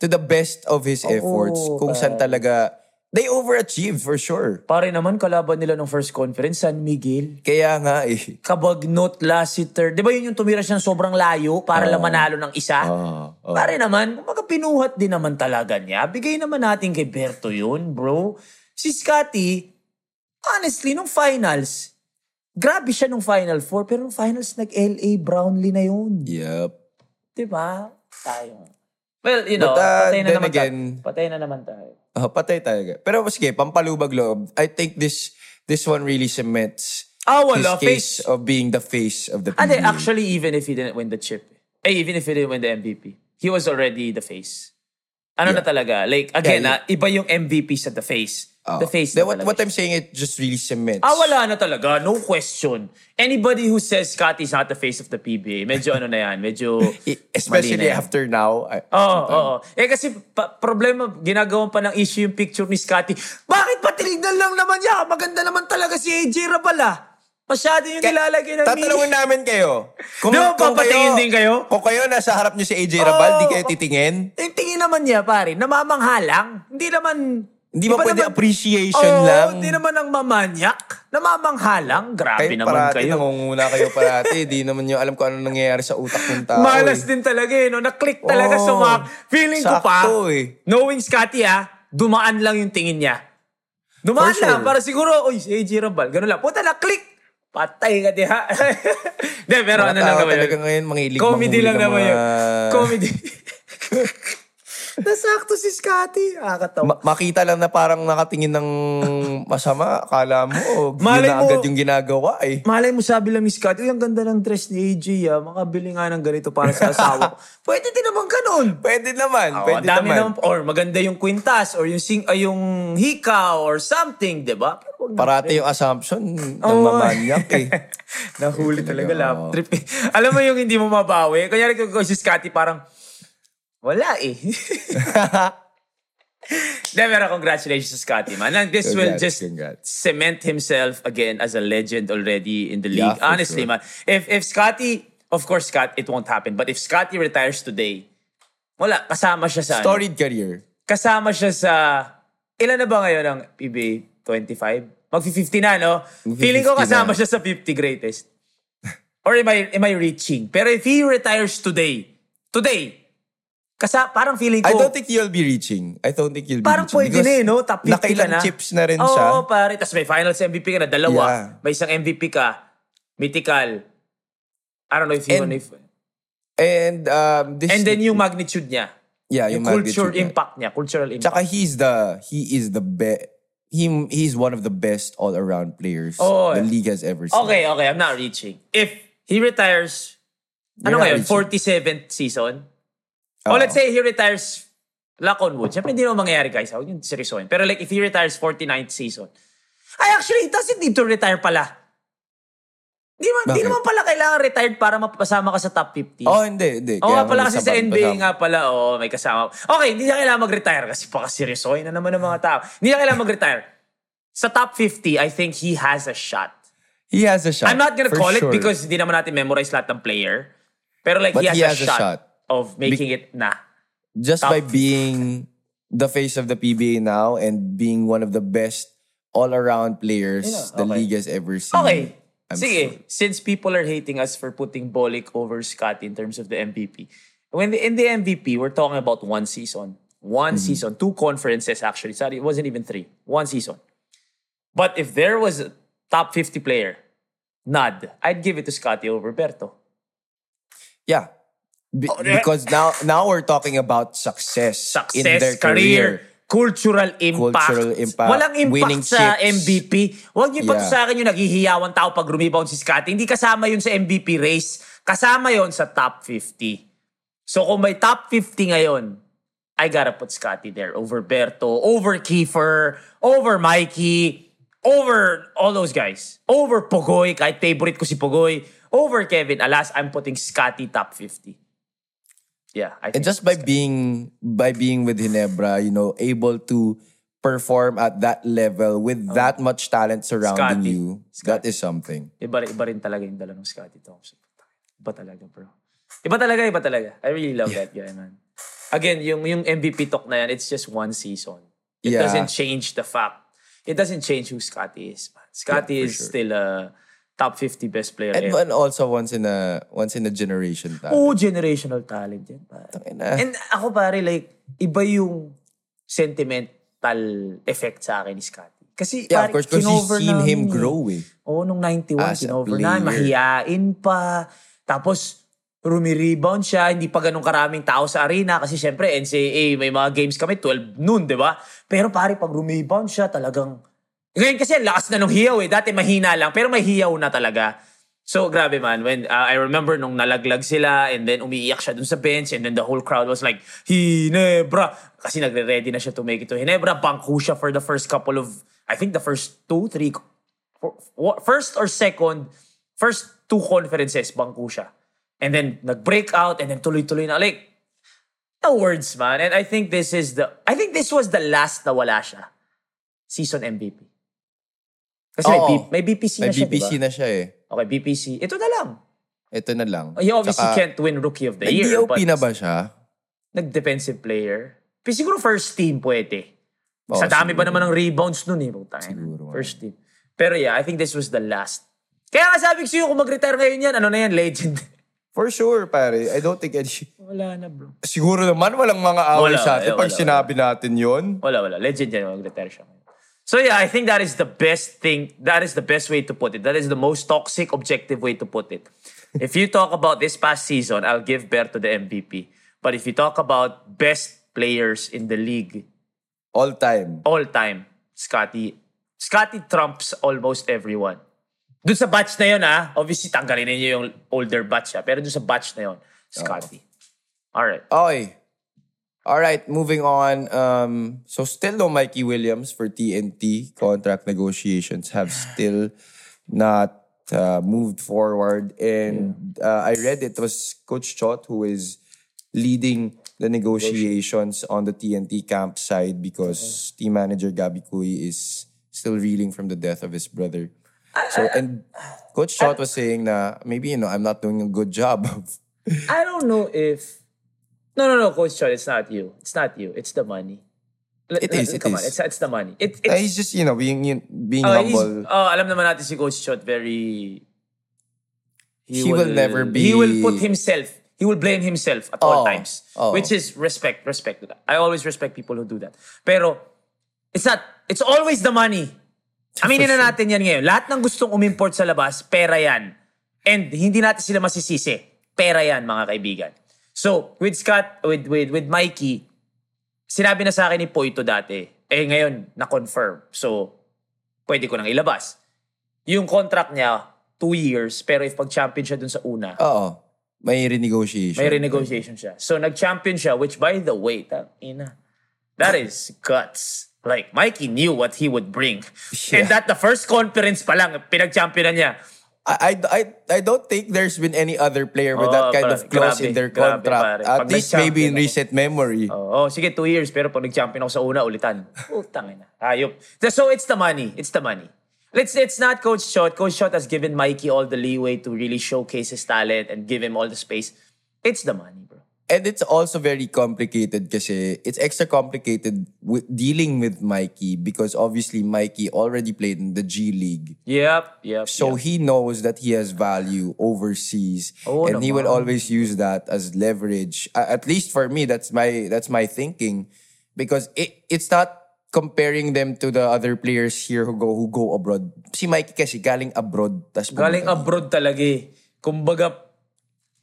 To the best of his efforts. Kung saan talaga, they overachieved for sure. Pare naman, kalaban nila ng first conference, San Miguel. Kaya nga eh. Kabagnot, Lassiter. Di ba yun yung tumira siyang sobrang layo para lang manalo ng isa? Oo, oo. Pare naman, kumbaga pinuhat din naman talaga niya. Bigay naman natin kay Berto yun, bro. Si Scotty, honestly, nung finals, grabe siya nung Final Four, pero nung finals, nag-LA Brownlee na yun. Yep. Diba? Tayo. Well, you know, But, uh, patay na then naman again- tayo. Patay na naman tayo. Oh, patay talaga. Pero sige, pampalubag loob. I think this this one really cements Ah, wala. his case Face. of being the face of the PBA. And then, actually, even if he didn't win the chip, eh, even if he didn't win the MVP, he was already the face. Ano na talaga? Like, again, Yeah, ah, iba yung MVP sa the face. Oh. The face Then what, what. I'm saying, it just really cements. Ah, wala na talaga. No question. Anybody who says Scotty's not the face of the PBA, medyo ano na yan, medyo I- Especially mali na yan. after now. I, Oo, oo. Eh kasi pa- problema, ginagawan pa ng issue yung picture ni Scotty. Bakit pa tinignan lang naman niya? Maganda naman talaga si AJ Rabala. Masyado yung nilalagay ng Tatanungin namin kayo. Kung, Di ba papatingin din kayo? Kung kayo nasa harap niyo si AJ Rabal, di kayo titingin. Yung tingin naman niya, pare, namamanghalang. Hindi naman... Hindi ba pwede naman- appreciation Oo, lang? hindi naman ang mamanyak. Namamanghalang. Grabe Kayo naman parati kayo. nangunguna kayo parati. di naman nyo alam kung ano nangyayari sa utak ng tao. Malas eh. din talaga eh, no? Na-click talaga Oo. sumak. Feeling ko pa, Sakto eh. knowing Scotty ah, dumaan lang yung tingin niya. Dumaan For sure. lang, para siguro, uy, si AJ Rabal, ganun lang. Puta na, click! Patay ka di ha. Hindi, pero Mga ano lang naman talaga yun. ngayon, mangilig Comedy lang ng naman mga- yun. Comedy. Nasakto si Scotty. Nakakatawa. Ma- makita lang na parang nakatingin ng masama, akala mo, yun Malay na mo- agad yung ginagawa eh. Malay mo sabi lang ni Scotty, ang ganda ng dress ni AJ ah. Makabili nga ng ganito para sa asawa ko. Pwede din naman ganun. Pwede naman, Oo, pwede dami naman. naman. Or maganda yung kwintas or yung, sing, ay, yung hika or something, di ba? Parati yung assumption ng mamanyak eh. Nahuli talaga lap trip. eh. Alam mo yung hindi mo mabawi? Kanya kung si Scotty parang, wala eh. Hindi, pero congratulations to Scotty, man. And this will Congrats, just congrats. cement himself again as a legend already in the Yeah, league. for Honestly, sure. man. If if Scotty, of course, Scott, it won't happen. But if Scotty retires today, wala, kasama siya sa... ano, Storied career. kasama siya sa... Ilan na ba ngayon ang PBA? 25? Mag-50 na, no? Feeling ko 50 kasama na. siya sa 50 greatest. Or am I, am I reaching? Pero if he retires today, today, kasa, parang feeling ko... I don't think you'll be reaching. I don't think you'll be Parang reaching. pwede Because na eh, no? Top 50 ka na. chips na rin Oo, siya. pare. Tapos may finals MVP ka na, dalawa. Yeah. May isang MVP ka. Mythical. I don't know if you And- know if... And um, this And then yung magnitude niya. yeah, Yung, yung, culture magnitude niya. impact niya. Cultural impact. Tsaka he's the he is the best. He he's one of the best all around players Oo, the eh. league has ever seen. Okay, okay. I'm not reaching. If he retires, ano not ngayon, reaching. 47th season? Oo. O let's say he retires, luck on wood. Siyempre, hindi naman mangyayari, guys. Huwag yung seryosohin. Pero like, if he retires 49th season, ay, actually, he doesn't need to retire pala. Di, man, di naman pala kailangan retired para mapasama ka sa top 50. Oh, hindi, hindi. Oo Kaya nga pala kasi sa NBA nga pala, oo, may kasama. Okay, hindi na kailangan mag-retire kasi baka seryosohin na naman ng mga tao. Hindi na kailangan mag-retire. Sa top 50, I think he has a shot. He has a shot. I'm not gonna call it sure. because hindi naman natin memorize lahat ng player. Pero like, But he has, he a, has a shot shot. Of making it na. just top by being the face of the PBA now and being one of the best all-around players Yeah, the okay. league has ever seen. Okay. I'm Sige, sure. since people are hating us for putting Bolik over Scott in terms of the MVP, when the, in the MVP, we're talking about one season. One Mm-hmm. season, two conferences actually. Sorry, it wasn't even three. One season. But if there was a top 50 player, nod, I'd give it to Scotty over Berto. Yeah. Be- Oh, because now now we're talking about success, in Success, their career, career. cultural impact. Cultural impact, Walang impact winning sa chips. MVP. Huwag niyo Yeah. sa akin yung naghihiyawan tao pag rumibound si Scotty. Hindi kasama yun sa MVP race. Kasama yun sa top 50. So kung may top 50 ngayon, I gotta put Scotty there over Berto, over Kiefer, over Mikey, over all those guys. Over Pogoy, kahit favorite ko si Pogoy. Over Kevin Alas, I'm putting Scotty top 50. Yeah, I And just by Scotty. being by being with Ginebra, you know, able to perform at that level with that much talent surrounding Scotty. you, that is something. Iba, iba rin talaga yung dala ng Scotty Thompson. Iba talaga, bro. Iba talaga, iba talaga. I really love that guy, man. Again, yung, yung MVP talk na yan, it's just one season. It Yeah. doesn't change the fact. It doesn't change who Scotty is, man. Scotty Yeah, is sure. still a top 50 best player And, ever. and also once in a once in a generation talent. Oo, generational talent yan, pare. Tangina. And ako, pare, like, iba yung sentimental effect sa akin ni Scotty. Kasi Yeah, of pare, course, because you've seen him namin eh. grow eh. Oo, nung 91, As kinover na. Mahiyain pa. Tapos, rumi-rebound siya. Hindi pa ganun karaming tao sa arena. Kasi syempre, NCAA, may mga games kami, 12 noon, di ba? Pero pare, pag rumi-rebound siya, talagang... Ngayon kasi, ang lakas na nung hiyaw eh. Dati mahina lang, pero may hiyaw na talaga. So, grabe man. When uh, I remember nung nalaglag sila and then umiiyak siya dun sa bench and then the whole crowd was like, Hinebra! Kasi nagre-ready na siya to make it to Hinebra. Bangko siya for the first couple of, I think the first two, three, for- first or second, first two conferences, bangko siya. And then nag-break out and then tuloy-tuloy na. Like, no words, man. And I think this is the, I think this was the last na wala siya. Season MVP. Kasi may, Oo. B- may BPC May na siya, BPC diba? na siya eh. Okay, BPC. Ito na lang. Ito na lang. He obviously Tsaka, can't win Rookie of the Year. Nag-DOP but na ba siya? Nag-defensive player. Pero siguro first team pwede. Oo, Sa dami ba siguro. naman ng rebounds nun eh. Putang ina. Siguro, nga. First team. Pero yeah, I think this was the last. Kaya nga sabi ko sa'yo, kung mag-retire ngayon yan, ano na yan, legend. For sure, pare. I don't think any... Wala na bro. Siguro naman walang mga away Wala, sa atin wala, pag wala. sinabi natin yon. Wala, wala. Legend yan, mag-retire siya. So yeah, I think that is the best thing, that is the best way to put it. That is the most toxic, objective way to put it. if you talk about this past season, I'll give Berto the MVP. But if you talk about best players in the league, All time. all time, Scotty, Scotty trumps almost everyone. Doon sa batch na yun, ah, obviously tanggalin niyo yung older batch, ah, pero doon sa batch na yun, Scotty. Alright. Okay. All right, moving on. Um, so still no Mikey Williams for TNT. Contract negotiations have still not uh, moved forward. And uh, I read it was Coach Chot who is leading the negotiations on the TNT camp side because team manager Gabby Kui is still reeling from the death of his brother. So and Coach Chot was saying na maybe you know I'm not doing a good job I don't know if. No, no, no, Coach Chot, it's not you. It's not you. It's the money. It is, it Come on, is. it's, it's the money. It, Uh, it's, he's just you know being being oh, he's- humble. oh, alam naman natin si Coach Chot, very... He will never He will be- put himself, he will blame himself at all Oh, times. oh. Which is respect, respect to that. I always respect people who do that. Pero, it's not, it's always the money. Aminin na natin yan ngayon. Lahat ng gustong umimport sa labas, pera yan. And hindi natin sila masisisi. Pera yan, mga kaibigan. So, with Scott, with, with, with Mikey, sinabi na sa akin ni Poito dati, eh ngayon, na-confirm. So, pwede ko nang ilabas. Yung contract niya, two years, pero if pag-champion siya dun sa una, Oo. May renegotiation. may renegotiation siya. So, nag-champion siya, which by the way, ina, that is guts. Like, Mikey knew what he would bring. And Yeah. that the first conference pa lang, pinag-championan niya. I, I, I, don't think there's been any other player with Oh, that kind of clause grabe, in their grabe, contract. pare. At least maybe in recent memory. Oh, oh, sige, two years. Pero pag nag-champion ako sa una, ulitan. Putang ina. Ayop. So, it's the money. It's the money. Let's, it's not Coach Shot. Coach Shot has given Mikey all the leeway to really showcase his talent and give him all the space. It's the money. And it's also very complicated kasi it's extra complicated with dealing with Mikey because obviously Mikey already played in the G League. Yep, yep. So yep. he knows that he has value overseas, Oo and he will always use that as leverage. At least for me, that's my that's my thinking, because it it's not comparing them to the other players here who go who go abroad. Si Mikey kasi galing abroad, tas Galing abroad talaga eh. Kumbaga,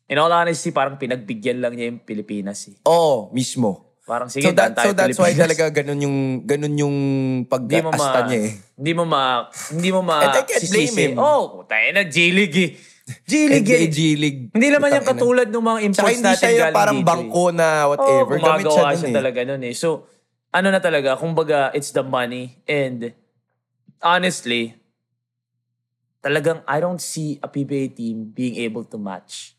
in all honesty, parang pinagbigyan lang niya yung Pilipinas eh. Oo, mismo. Parang sige, So, that, so that's why Pilipinas. talaga ganun yung ganun yung Hindi pag-asta niya eh. Hindi mo ma... Hindi mo ma... And I can't blame him. Oh, tayo na, J-League eh. J-League NBA eh. G League. Hindi naman yung katulad ng mga imports hindi natin siya galing parang dito bangko eh. na Oo, whatever. Siya gumagawa dun siya eh. talaga nun eh. So, ano na talaga, kumbaga, it's the money. And, honestly, talagang I don't see a PBA team being able to match.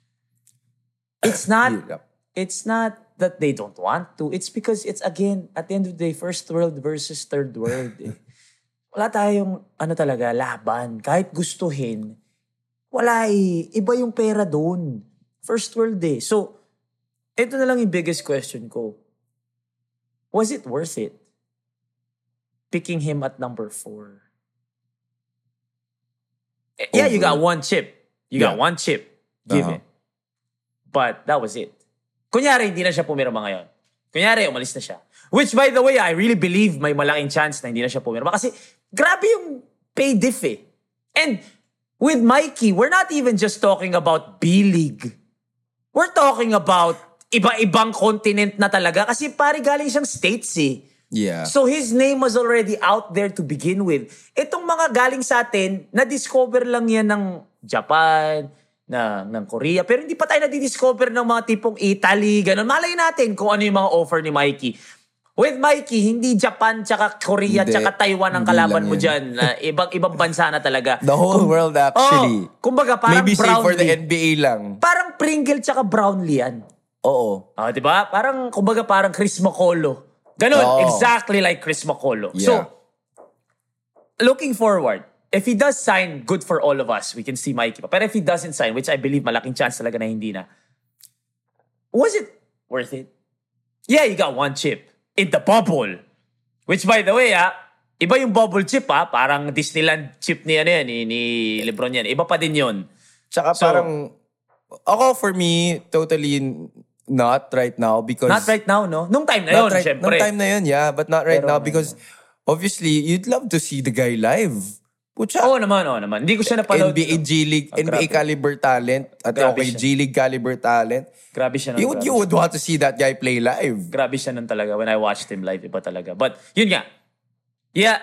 It's not, Hirap. it's not that they don't want to. It's because it's again, at the end of the day, first world versus third world. Eh. Wala tayong, ano talaga, laban. Kahit gustuhin, wala eh. Iba yung pera doon. First world eh. So, ito na lang yung biggest question ko. Was it worth it? Picking him at number four. Eh, Yeah, you got one chip. You got Yeah. one chip. Given. Uh-huh. But that was it. Kunyari, hindi na siya pumirma ngayon. Kunyari, umalis na siya. Which, by the way, I really believe may malaking chance na hindi na siya pumirma. Kasi grabe yung pay diff eh. And with Mikey, we're not even just talking about B-League. We're talking about iba-ibang continent na talaga kasi pare galing siyang states eh. Yeah. So his name was already out there to begin with. Itong mga galing sa atin, na-discover lang yan ng Japan, na, ng Korea. Pero hindi pa tayo na-discover ng mga tipong Italy, ganun. Malay natin kung ano yung mga offer ni Mikey. With Mikey, hindi Japan, tsaka Korea, Hindi. tsaka Taiwan ang kalaban mo yun. dyan. Na ibang, ibang bansa na talaga. The whole world actually. Oh, kumbaga parang Maybe say for the Brownlee. NBA lang. Parang Pringle tsaka Brownlee yan. Oo. Ah, 'di ba? Parang kumbaga parang Chris Macolo. Ganon, Oo. exactly like Chris Macolo. Yeah. So, looking forward, if he does sign, good for all of us. We can see Mikey pa. Pero if he doesn't sign, which I believe malaking chance talaga na hindi na, was it worth it? Yeah, you got one chip in the bubble. Which by the way, ah, iba yung bubble chip ah, parang Disneyland chip ni ano yan, ni, ni Lebron yan. Iba pa din yun. Tsaka So- parang, ako for me, totally not right now because... Not right now, no? Nung time na yun, right, syempre. nung time na yun, yeah. But not right Pero now because obviously, you'd love to see the guy live. Pucha, Oo naman, oo naman. Hindi ko siya napanood. NBA G League, Ah, NBA grabe. caliber talent, at Grabe okay, siya. G League caliber talent. Grabe siya nun. You would, grabe you would want to see that guy play live. grabe siya nun talaga when I watched him live iba talaga but yun nga yeah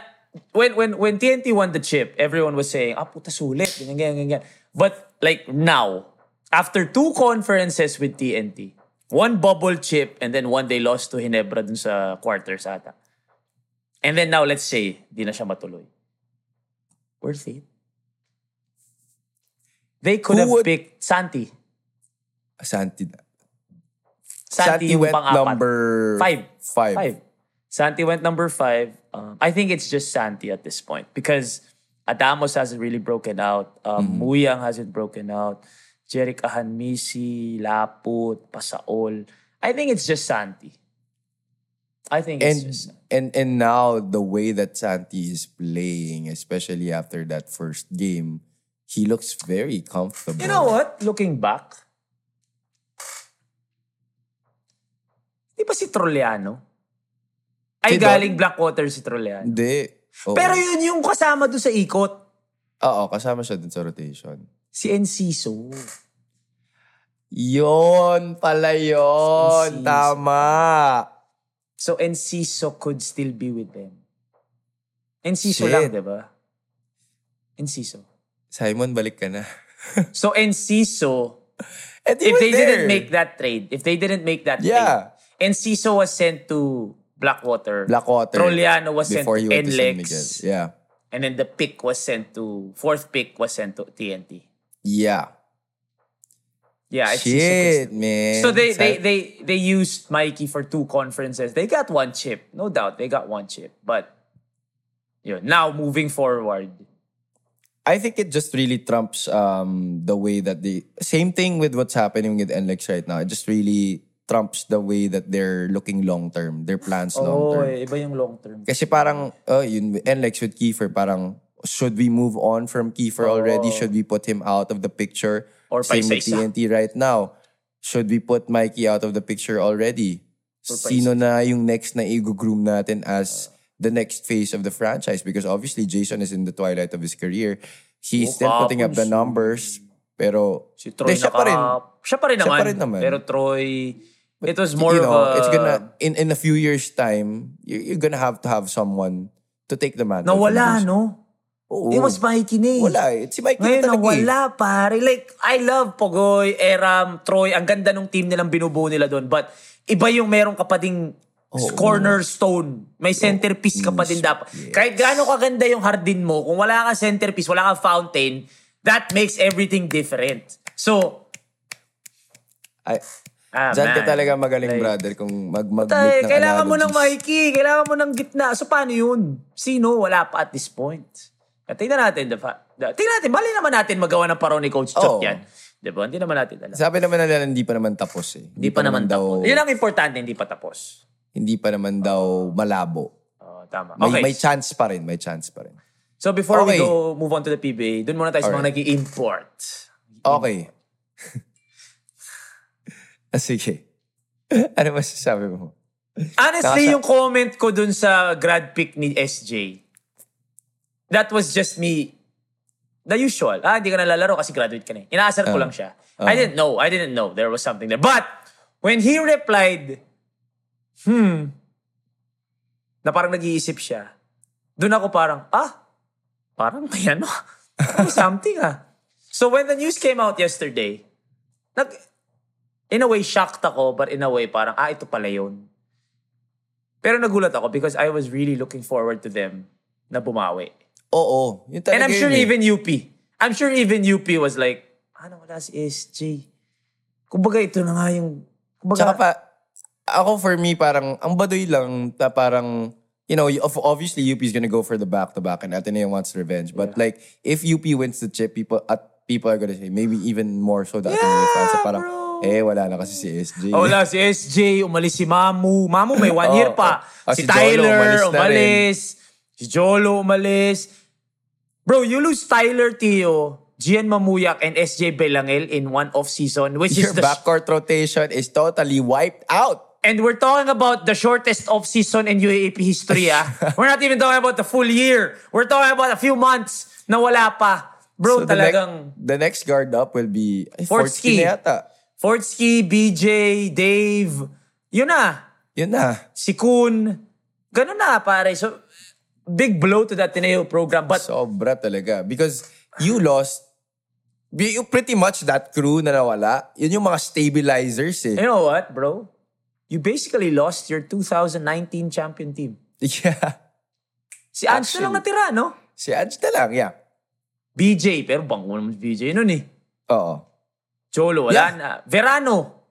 when when when TNT won the chip everyone was saying ah puta sulit ganyan ganyan ganyan but like now after two conferences with TNT one bubble chip and then one they lost to Hinebra dun sa quarters ata and then now let's say di na siya matuloy worth it they could Who have would- picked Santi Santi. Santi, Santi yung went pang-apat. number Five. five. Five. Santi went number five. Um, I think it's just Santi at this point because Adamos hasn't really broken out. Um, Mm-hmm. Muyang hasn't broken out. Jeric Ahanmisi, Laput, Pasaol. I think it's just Santi. I think it's And, just and and now the way that Santi is playing, especially after that first game, he looks very comfortable. You know what? Looking back, di ba si Trolliano? Ay, Si galing Blackwater si Trolliano. Hindi. Pero yun yung kasama doon sa ikot. Oo, kasama siya dun sa rotation. Si Enciso. Yon pala yon. Tama. So Enciso could still be with them. Enciso Shit. lang, di ba? Enciso. Simon, balik ka na. So Enciso, he if they there. didn't make that trade, if they didn't make that Yeah. trade, Enciso was sent to Blackwater. Blackwater. Trolliano was sent to he went to San NLEX. Miguel. Yeah. And then the pick was sent to, fourth pick was sent to TNT. Yeah. Yeah, could Shit, man. So they, they they they used Mikey for two conferences. They got one chip, no doubt. They got one chip, but yun. Now moving forward, I think it just really trumps um, the way that the Same thing with what's happening with NLEX right now. It just really trumps the way that they're looking long-term. Their plans oh, long-term. Oh, iba yung long term. Kasi parang, oh, yun, NLEX with Kiefer, parang, should we move on from Kiefer already? Should we put him out of the picture? Or Same with. TNT right now. Should we put Mikey out of the picture already? Sino na yung next na i-groom natin as the next phase of the franchise? Because obviously, Jason is in the twilight of his career. He's Oh, still putting up the numbers. Pero, Si Troy siya naka, pa rin. Siya pa rin Siya naman. pa rin naman. Pero Troy, it was more you of know, a... it's gonna, in, in a few years' time, you're, you're gonna have to have someone to take the mantle. Nawala, no? Oo. It was Mikey na eh. Wala eh. Si Mikey Ngayon, na talaga eh. nawala, pare. Like, I love Pogoy, Eram, Troy. Ang ganda nung team nilang binubuo nila doon. But, iba yung meron ka pa ding cornerstone. May centerpiece ka pa din dapat. Kahit gaano kaganda yung hardin mo, kung wala ka centerpiece, wala ka fountain, that makes everything different. So, Ay, ah, Diyan ka talaga magaling, Like, brother, kung mag mag Tay, ng kailangan mo ng analogies. Mikey, kailangan mo ng gitna. So paano yun? Sino? Wala pa at this point. At tingnan natin, the, tingnan natin, bali naman natin magawa ng paro ni Coach Chot Oo. yan. Di ba? Hindi naman natin alam. Sabi naman nila hindi pa naman tapos eh. Hindi pa naman daw, tapos. Yun ang importante, hindi pa tapos. Hindi pa naman daw malabo. Oh, tama. May, Okay. may chance pa rin, may chance pa rin. so before we Okay. go move on to the PBA, dun muna tayo sa mga Alright. nag-i-import. Okay. ah, sige. ano masasabi mo? Honestly, Nasa- yung comment ko dun sa grad pick ni SJ, that was just me, the usual. Ah, hindi ka nalalaro kasi graduate ka na. eh. Inaasar ko Ah. lang siya. I didn't know. I didn't know there was something there. But, when he replied, hmm, na parang nag-iisip siya, doon ako parang, ah, parang may ano, may something ah. So when the news came out yesterday, nag, in a way, shocked ako, but in a way, parang, ah, ito pala yun. Pero nagulat ako because I was really looking forward to them na bumawi. Oo. Yun talaga And I'm sure yun eh. even UP, I'm sure even UP was like, ano wala si SJ? Kumbaga ito na nga yung, kumbaga, Tsaka pa, ako for me, parang, ang baduy lang, na parang, you know, obviously UP is gonna go for the back-to-back and Ateneo wants revenge. But like, if UP wins the chip, people at people are gonna say, maybe even more so the Ateneo fans, na parang, eh, wala na kasi si SJ. Oh, wala si SJ, umalis si Mamu. Mamu may one Oo, year pa. oh. Ah, si, si Jolo, Tyler, umalis umalis. na Si Jolo, umalis. Bro, you lose Tyler Tio, Gian Mamuyak, and SJ Belangel in one off-season, which Your is the... backcourt rotation is totally wiped out. and we're talking about the shortest off-season in UAAP history, ah. we're not even talking about the full year. We're talking about a few months na wala pa. Bro, So the, next, talagang... the next guard up will be Fortsky. Fortsky na yata. Fortsky, BJ, Dave, yun na. Yun na. si Kun. Ganun na, pare. So, big blow to that Tineo program. But, Sobra talaga. Because you lost, you pretty much that crew na nawala, yun yung mga stabilizers eh. you know what, bro? You basically lost your 2019 champion team. Yeah. Si Ange na lang natira, no? Si Ange na lang, yeah. BJ, pero bango naman si BJ nun eh. Oo. Cholo, wala Yeah. na. Verano.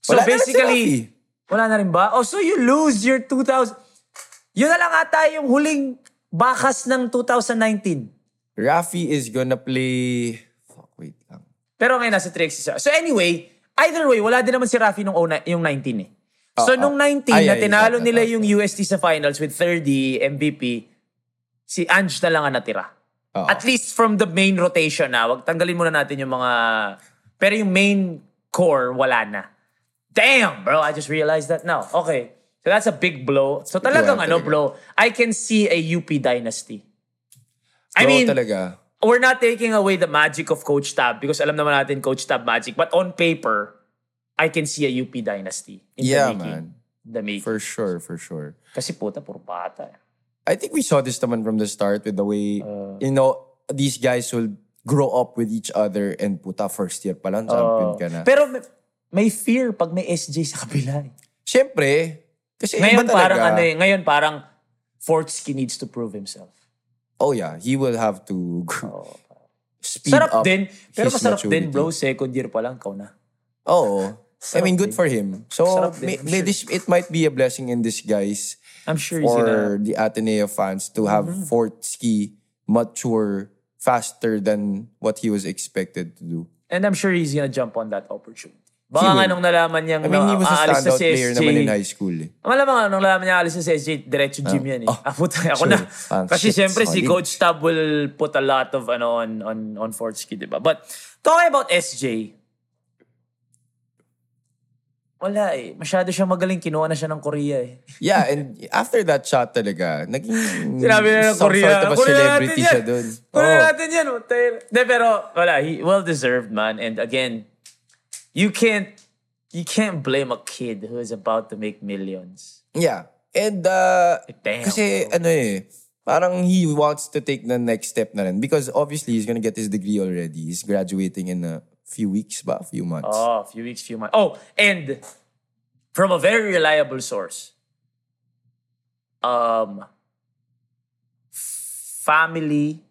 So Wala na rin si basically, Rafi. wala na rin ba? Oh, so you lose your 2000... Yun na lang ata yung huling bakas ng 2019. Rafi is gonna play... Fuck, wait lang. Pero ngayon nasa 3x siya. So anyway, either way, wala din naman si Rafi nung yung 19 eh. So nung 19 Ay, na ay, tinalo tama, nila tama. yung UST sa finals with 30 MVP, si Ange na lang ang natira. Oo. At least from the main rotation na. Wag tanggalin muna natin yung mga... Pero yung main core, wala na. Damn, bro. I just realized that now. Okay. So that's a big blow. So talagang Yeah, ano, talaga. bro, I can see a UP dynasty. I Bro, mean, talaga. we're not taking away the magic of Coach Tab because alam naman natin Coach Tab magic. But on paper, I can see a UP dynasty in Yeah, the making. man. The making. For sure, for sure. Kasi puta, puro bata. eh. I think we saw this naman from the start with the way, Uh. you know, these guys will grow up with each other and puta, first year pa lang, champion ka na. Pero may, may fear pag may SJ sa kabila. eh. Siyempre, kasi Ngayon iba parang talaga. ano eh, ngayon parang Fortsky needs to prove himself. Oh yeah, he will have to speed Sarap up din. Pero his masarap din maturity. bro, second year pa lang, kau na. Oo. I mean, good din. for him. So, may, sure. this, it might be a blessing in disguise I'm sure he's gonna... for the Ateneo fans to have Mm-hmm. Fortsky mature faster than what he was expected to do. And I'm sure he's gonna jump on that opportunity. Baka nga nung nalaman niyang I mean, he was a aalis na standout si player SJ. naman in high school. Eh. Malamang nga, nung nalaman niya alis na si SJ, diretso gym yan eh. oh, ah, puta, ako sure. na. Ah, Kasi shit, siyempre si. Coach Tab will put a lot of ano on on on Fortsky, di ba? But talking about SJ, wala eh. Masyado siya magaling. Kinuha na siya ng Korea eh. Yeah, and after that shot talaga, naging Sinabi na ng some Korea. sort of a Korea celebrity natin yan. siya dun. Korea Oh. natin yan. De, pero wala. He, well deserved man. And again, you can't you can't blame a kid who is about to make millions. Yeah. And uh, Damn, kasi ano eh, parang he wants to take the next step na rin. Because obviously, he's gonna get his degree already. He's graduating in a few weeks ba? A few months. Oh, a few weeks, few months. Oh, and from a very reliable source, um, family,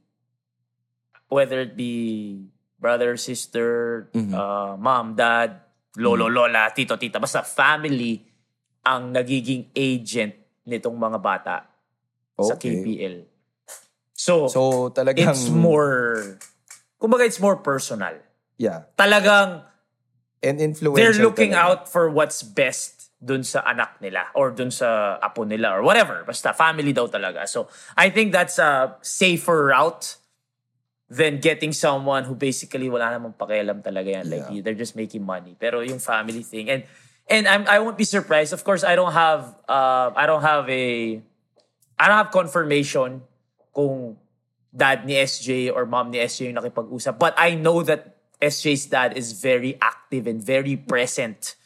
whether it be brother, sister, uh, mom, dad, lolo, lola, tito, tita, basta family ang nagiging agent nitong mga bata sa Okay. KPL. So, So talagang... it's more, kumbaga it's more personal. Yeah. Talagang And influential they're looking talaga. out for what's best dun sa anak nila or dun sa apo nila or whatever. Basta family daw talaga. So I think that's a safer route than getting someone who basically wala namang pakialam talaga yan. Like Yeah. they're just making money. Pero yung family thing and and I'm, I won't be surprised. Of course, I don't have uh, I don't have a I don't have confirmation kung dad ni SJ or mom ni SJ yung nakipag-usap. But I know that SJ's dad is very active and very present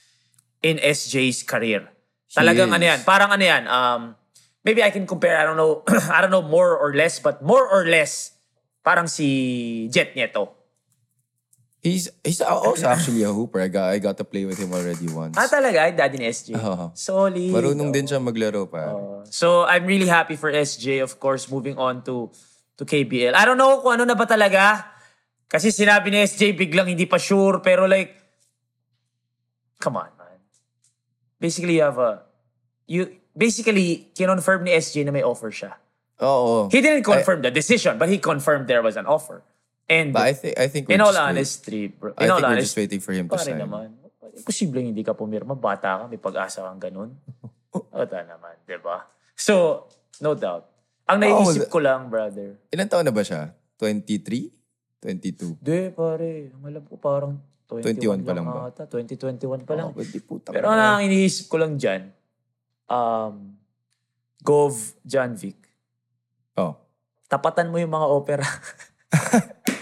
in SJ's career. Talagang ano yan, parang ano yan, um, maybe I can compare, I don't know, I don't know more or less, but more or less, parang si Jet Nieto. He's he's also actually a hooper. I got I got to play with him already once. Ah, talaga? Daddy ni SJ? Oo. Solid. Marunong din siya maglaro pa. So, I'm really happy for SJ, of course, moving on to to KBL. I don't know kung ano na ba talaga. Kasi sinabi ni SJ, biglang hindi pa sure, pero like, come on, man. Basically, you have a, you, basically, kinonfirm ni SJ na may offer siya. Oo. He didn't confirm the decision, but he confirmed there was an offer. And But I think I think we're in all honesty, bro, I in all think we're honesty, just waiting for him to sign. naman. Imposible hindi ka pumirma. Bata ka, may pag-asa kang ganun. Ota naman, di ba? So, no doubt. Ang naiisip Oh, ko lang, brother. Ilan taon na ba siya? 23? 22? Di, pare. Ang alam ko parang 21, 21 pa lang ba? ata. 2021 pa lang. Oh, di puta Pero ang iniisip ko lang dyan, um, Gov Janvic, Oh. tapatan mo yung mga opera.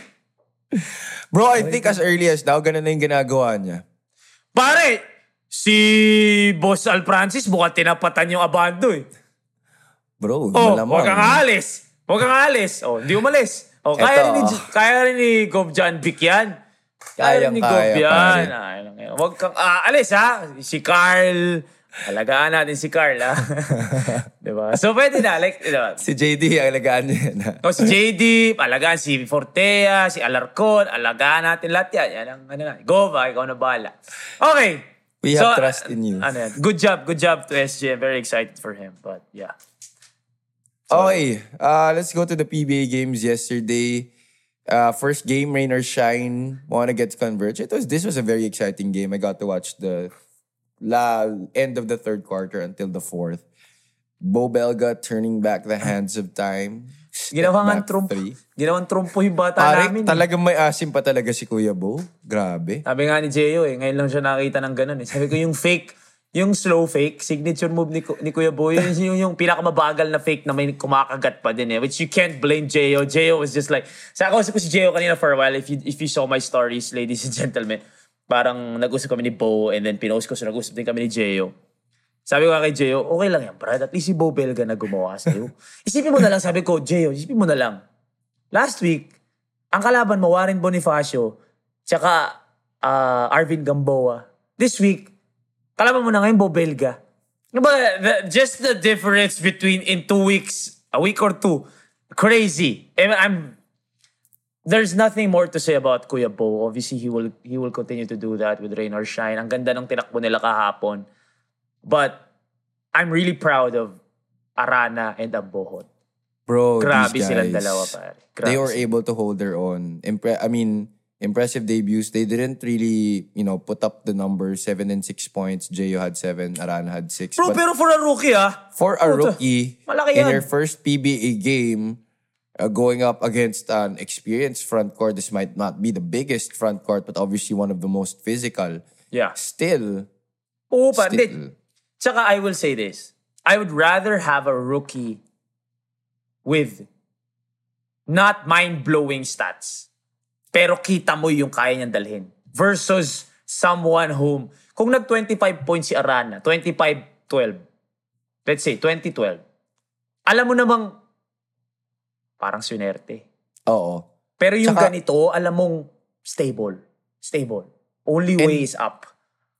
Bro, I think as early as now, ganun na yung ginagawa niya. Pare, si Boss Al Francis mukhang tinapatan yung abando eh. Bro, Oh, malamang. huwag kang aalis. Huwag kang aalis. Oh, hindi umalis. Oh, kaya Eto, rin ni, kaya rin ni Gov John Vic yan. Kaya rin ni Gov yan. yan. Huwag kang aalis ha. Si Carl. Alagaan natin si Carl ha. diba? So pwede na. Like, diba? Si JD, alagaan niya yan. ha? O si JD, alagaan si Fortea, si Alarcon, alagaan natin lahat yan. Yan ang ano na. Gov ha, ikaw na bahala. Okay. We have trust in you. Ano yan? Good job, good job to SJ. I'm very excited for him. But yeah. Okay, uh, let's go to the PBA games yesterday. Uh, first game, rain or shine, wanna get to converge. It was this was a very exciting game. I got to watch the la end of the third quarter until the fourth. Bo Belga turning back the hands of time. Ginawang three. Ginawang trumpo yung bata Pare, namin. eh. talagang may asim pa talaga si Kuya Bo. Grabe. Sabi nga ni Jeyo eh, ngayon lang siya nakita ng ganun eh. Sabi ko yung fake, yung slow fake, signature move ni, ni Kuya Boy, yun yung, yung pinakamabagal na fake na may kumakagat pa din eh. Which you can't blame Jeyo. Jeyo was just like, sa ako ko si Jeyo kanina for a while, if you, if you saw my stories, ladies and gentlemen, parang nag-usap kami ni Bo and then pinost ko, so nag-usap din kami ni Jeyo. Sabi ko kay Jeyo, okay lang yan, Brad. At least si Bo Belga na gumawa sa'yo. Isipin mo na lang, sabi ko, Jeyo, isipin mo na lang. Last week, ang kalaban mo, Warren Bonifacio, tsaka ah, Arvin Gamboa. This week, kalaban mo na ngayon, Bo Belga. But the, just the difference between in two weeks, a week or two, crazy. And I'm, there's nothing more to say about Kuya Bo. Obviously, he will he will continue to do that with Rain or Shine. Ang ganda ng tinakbo nila kahapon. But I'm really proud of Arana and Ambohot. Bro, Grabe these silang guys, dalawa, pare. Grabe They were able to hold their own. Impre- I mean, impressive debuts. They didn't really, you know, put up the numbers. Seven and six points. Jeyo had seven. Arana had six. Bro, But pero for a rookie ah, for a rookie, malaki in yan. your first PBA game, uh, going up against an experienced front court, this might not be the biggest front court, but obviously one of the most physical. yeah. Still, Oo pa, still, Tsaka I will say this. I would rather have a rookie with not mind-blowing stats. Pero kita mo yung kaya niyang dalhin. Versus someone whom, kung nag-25 points si Arana, 25-12, let's say 2012, alam mo namang parang sunerte. oo. Pero yung Tsaka- ganito, alam mong stable. Stable. Only way is up.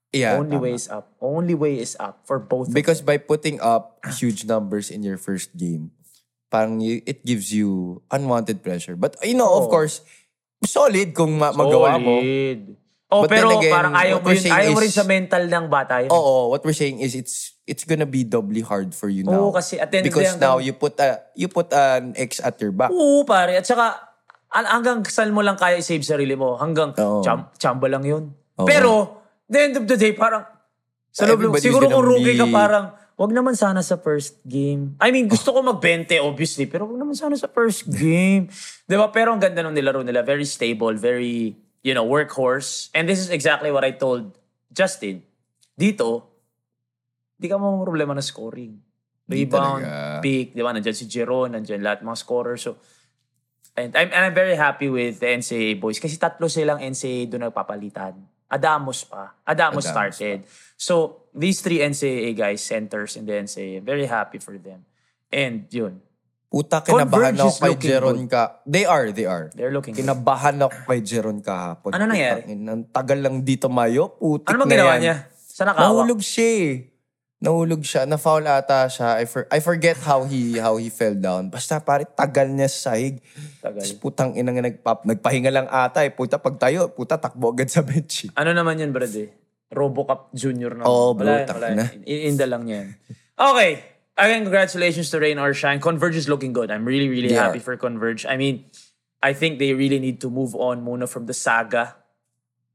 Yeah, Only tama. way is up. Only way is up for both of Because by putting up huge numbers in your first game, parang it gives you unwanted pressure. But you know, of Oo. course, solid kung ma- magawa mo. Solid. Oh, But pero again, parang ayaw mo yun. Ayaw mo rin is- sa mental ng bata yun. Oo, what we're saying is it's it's gonna be doubly hard for you Oo, now. kasi at the because now you put a you put an X at your back. Oo, pare. At saka, an- hanggang saan mo lang kaya i-save sarili mo. Hanggang Oo. cham- chamba lang yun. Oo. Pero, the end of the day, parang, sa loob, siguro kung rookie ka, be- parang, wag naman sana sa first game. I mean, gusto ko mag-20, obviously, pero wag naman sana sa first game. Di ba? Pero ang ganda nung nilaro nila. Very stable, very, you know, workhorse. And this is exactly what I told Justin. Dito, di ka mo problema na scoring. Rebound, pick, di ba? Nandyan si Jeron, nandyan lahat mga scorers. So, And I'm, and I'm very happy with the NCAA boys kasi tatlo silang NCAA doon nagpapalitan. Adamos pa. Adamos, Adamos started. So, these three NCAA guys, centers in the NCAA, very happy for them. And yun, Puta, kinabahan Converge ako is kay looking Jeron good. ka. They are, they are. they're looking good. Kinabahan ako kay Jeron kahapon. Ano nangyari? Putang ina, Ang tagal lang dito mayo. Putik Ano bang na ginawa yan. niya? Saan nakawak? Nahulog siya eh. Nahulog siya. Na-foul ata siya. I, for, I forget how he how he fell down. Basta pare, tagal niya sa sahig. Tagal. Tapos putang ina nga nagpap, nagpahinga lang ata eh. Puta, pag tayo, puta, takbo agad sa bench. eh. Ano naman yun, brad eh? Robocop Junior na. Oo, bro, Wala, tak wala. na. In- Inda lang yan. Okay. Again, congratulations to Rain or Shine. Converge is looking good. I'm really, really They happy for Converge. I mean, I think they really need to move on muna from the saga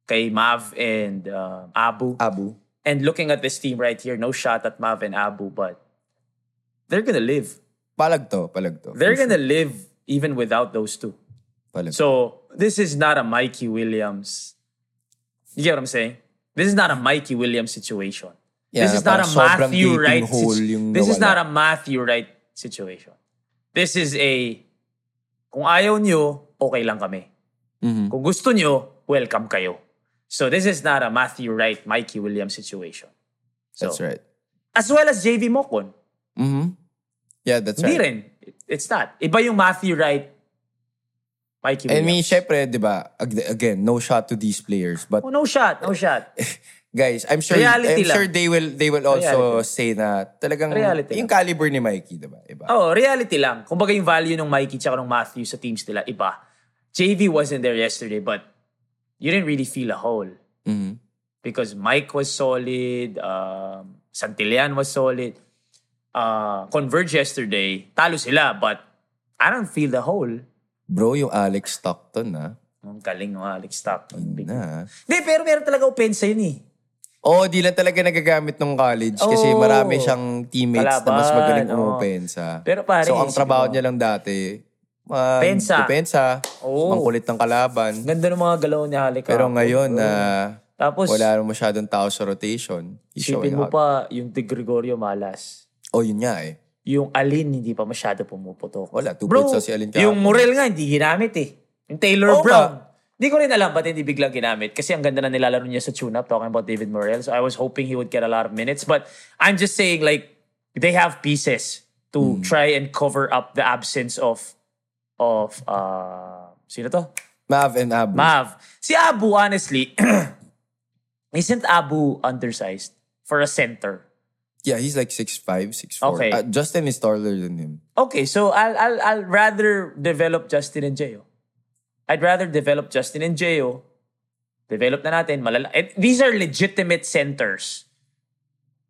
kay Mav and uh, Abu. Abu. And looking at this team right here, no shot at Mav and Abu, but they're gonna live. Palag to, palag to. They're gonna live even without those two. sure. Palag. So this is not a Mikey Williams. You get what I'm saying? This is not a Mikey Williams situation. Yeah, this is not a Matthew hole situ- this is not a Matthew Wright situation. This is a kung ayaw nyo, okay lang kami. Mhm. Kung gusto nyo, welcome kayo. So this is not a Matthew Wright, Mikey Williams situation. So, That's right. As well as JV Mokon. Mhm. Yeah, that's Hindi right. rin. It's not. Iba yung Matthew Wright, Mikey And me, Williams. syempre, di ba, ag- again, no shot to these players. But Oh, no shot, no shot. guys, I'm sure Reality I'm lang. sure they will they will also Reality. say na talagang Reality yung lang. caliber ni Mikey, di ba? Iba. Oh, reality lang. Kumbaga yung value ng Mikey tsaka ng Matthew sa teams nila, iba. JV wasn't there yesterday, but you didn't really feel a hole. Mhm. Because Mike was solid, um, Santillan was solid. Uh, Converge yesterday, talo sila, but I don't feel the hole. Bro, yung Alex Stockton, ha? Ang galing ng Alex Stockton. Hindi, pero meron talaga opensa yun eh. Oo, di lang talaga nagagamit nung college kasi Oo. marami siyang teammates na mas Kalaban, magaling oo. umopensa. Pero pare, so, ang isipin trabaho mo. niya lang dati, mag- Pensa. depensa, Oo. ang kulit ng kalaban. Ganda ng mga galaw ni Halika. Pero ngayon, na Tapos, wala naman masyadong tao sa rotation. He's isipin showing mo out. pa yung De Gregorio Malas. Oh, yun nga eh. yung Alin hindi pa masyado pumuputok. Wala, two Bro, points daw si Alin kahapon. yung Morel nga hindi ginamit eh. Yung Taylor Oo Brown. nga. Hindi ko rin alam ba't hindi biglang ginamit. Kasi ang ganda na nilalaro niya sa tune-up talking about David Morel. So I was hoping he would get a lot of minutes. But I'm just saying like, they have pieces to Hmm. try and cover up the absence of, of, uh, sino to? Mav and Abu. Mav. Si Abu, honestly, isn't Abu undersized for a center? Yeah, he's like 6'5", 6'4". Okay. Uh, Justin is taller than him. Okay, so I'll I'll I'll rather develop Justin and Jayo. I'd rather develop Justin and Jayo. Develop na natin. Malala- and these are legitimate centers.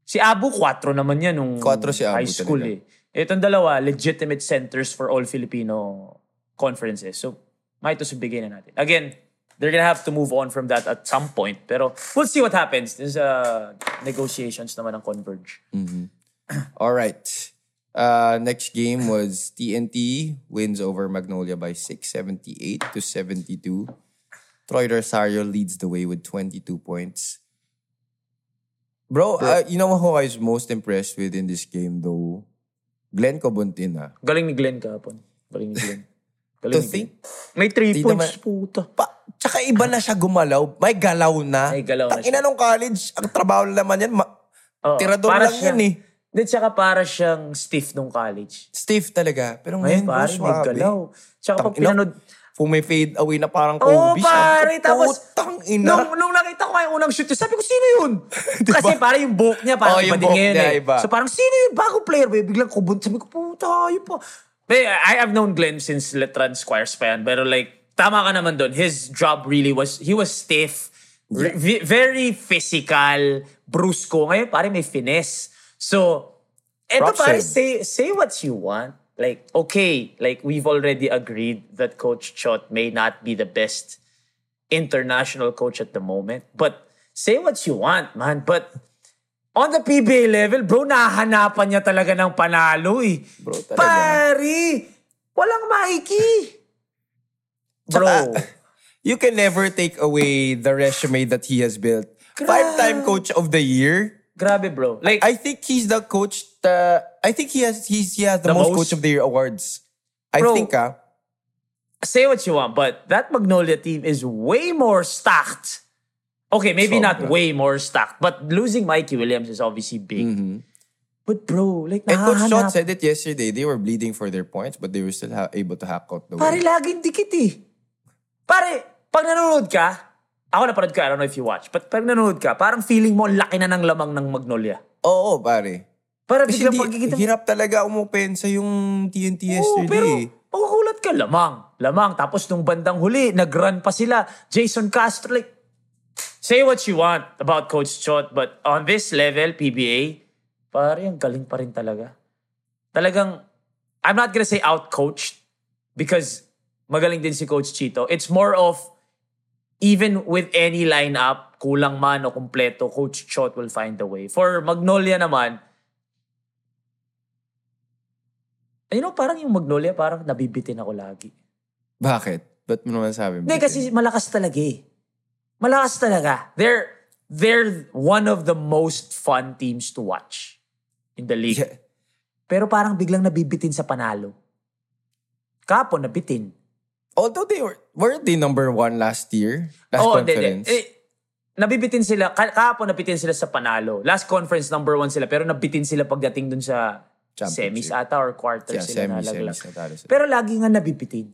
Si Abu, 4 naman yan nung Kwatro si Abu high school talaga. eh. Itong dalawa, legitimate centers for all Filipino conferences. So, may ito bigay na natin. Again, they're gonna have to move on from that at some point. Pero we'll see what happens. There's uh, negotiations naman ng Converge. All right. Uh, next game was TNT wins over Magnolia by 678 to 72. Troy Rosario leads the way with 22 points. Bro, uh, you know who I was most impressed with in this game though? Glenn Cobontin ah. Galing ni Glenn kahapon. Galing ni Glenn. Galing To ni think, Glenn. May three points, naman- puta. pa, tsaka iba na siya gumalaw. May galaw na. May galaw na Tangina siya. nung college, ang trabaho naman yan, ma- Oo, tirador para lang siyang- yan eh. Hindi, tsaka para siyang stiff nung college. Stiff talaga. Pero Ngayon, bro, pare, may galaw. Tsaka pag pinanood, Kung may fade away na parang Oo, Kobe. pare. Tapos, Putang ina. nung, nung nakita ko yung unang shoot sabi ko, sino yun? Kasi parang yung buhok niya, parang Oo, iba yung din ngayon niya, eh. iba. So parang, sino yun? Bago player ba? Biglang kubun. Sabi ko, puta, yun pa. But I have known Glenn since Letran Squires pa yan. Pero like, tama ka naman doon. His job really was, he was stiff. ve- very physical. Brusco. Ngayon, pare, may finesse. So, eto pare, say, say what you want. Like, okay, like we've already agreed that Coach Chot may not be the best international coach at the moment. But say what you want, man. But on the PBA level, bro, nahahanapan niya talaga ng panalo eh. Bro, talaga. Pari! Walang Mikey! Bro. You can never take away the resume that he has built. Five-time coach of the year. Grabe, bro. Like, I think he's the coach. The I think he has he's he has the, The most, most? coach of the year awards. I Bro. think ah. say what you want, but that Magnolia team is way more stacked. Okay, maybe not Sobra. way more stacked, but losing Mikey Williams is obviously big. But bro, like And Coach Shot said it yesterday. They were bleeding for their points, but they were still ha- able to hack out the Pare, win. laging dikit eh. Pare, pag nanonood ka, ako napanood ko, I don't know if you watch, but pag nanonood ka, parang feeling mo ang laki na ng lamang ng Magnolia. Oo, pare. Para biglang hindi, pagkikita mo. hirap talaga umupensa yung TNT Oo, yesterday. pero makukulat ka, lamang. Lamang. Tapos nung bandang huli, nag-run pa sila. Jason Castro, like, say what you want about Coach Chot, but on this level, PBA, pare, ang galing pa rin talaga. Talagang, I'm not gonna say out-coached because magaling din si Coach Chito. It's more of, even with any lineup, kulang man o kumpleto, Coach Chot will find a way. For Magnolia naman, you know, parang yung Magnolia, parang nabibitin ako lagi. Bakit? Ba't mo naman sabi? Hindi, kasi malakas talaga eh. Malakas talaga. They're, they're one of the most fun teams to watch in the league. Yeah. Pero parang biglang nabibitin sa panalo. Kapon, nabitin. Although they were, weren't they number one last year? Last hindi, conference? hindi. Eh, nabibitin sila, ka- kahapon nabitin sila sa panalo. Last conference, number one sila. Pero nabitin sila pagdating dun sa semis ata or quarters Yeah, sila semis, nalaglag. semis sila. Pero lagi nga nabibitin.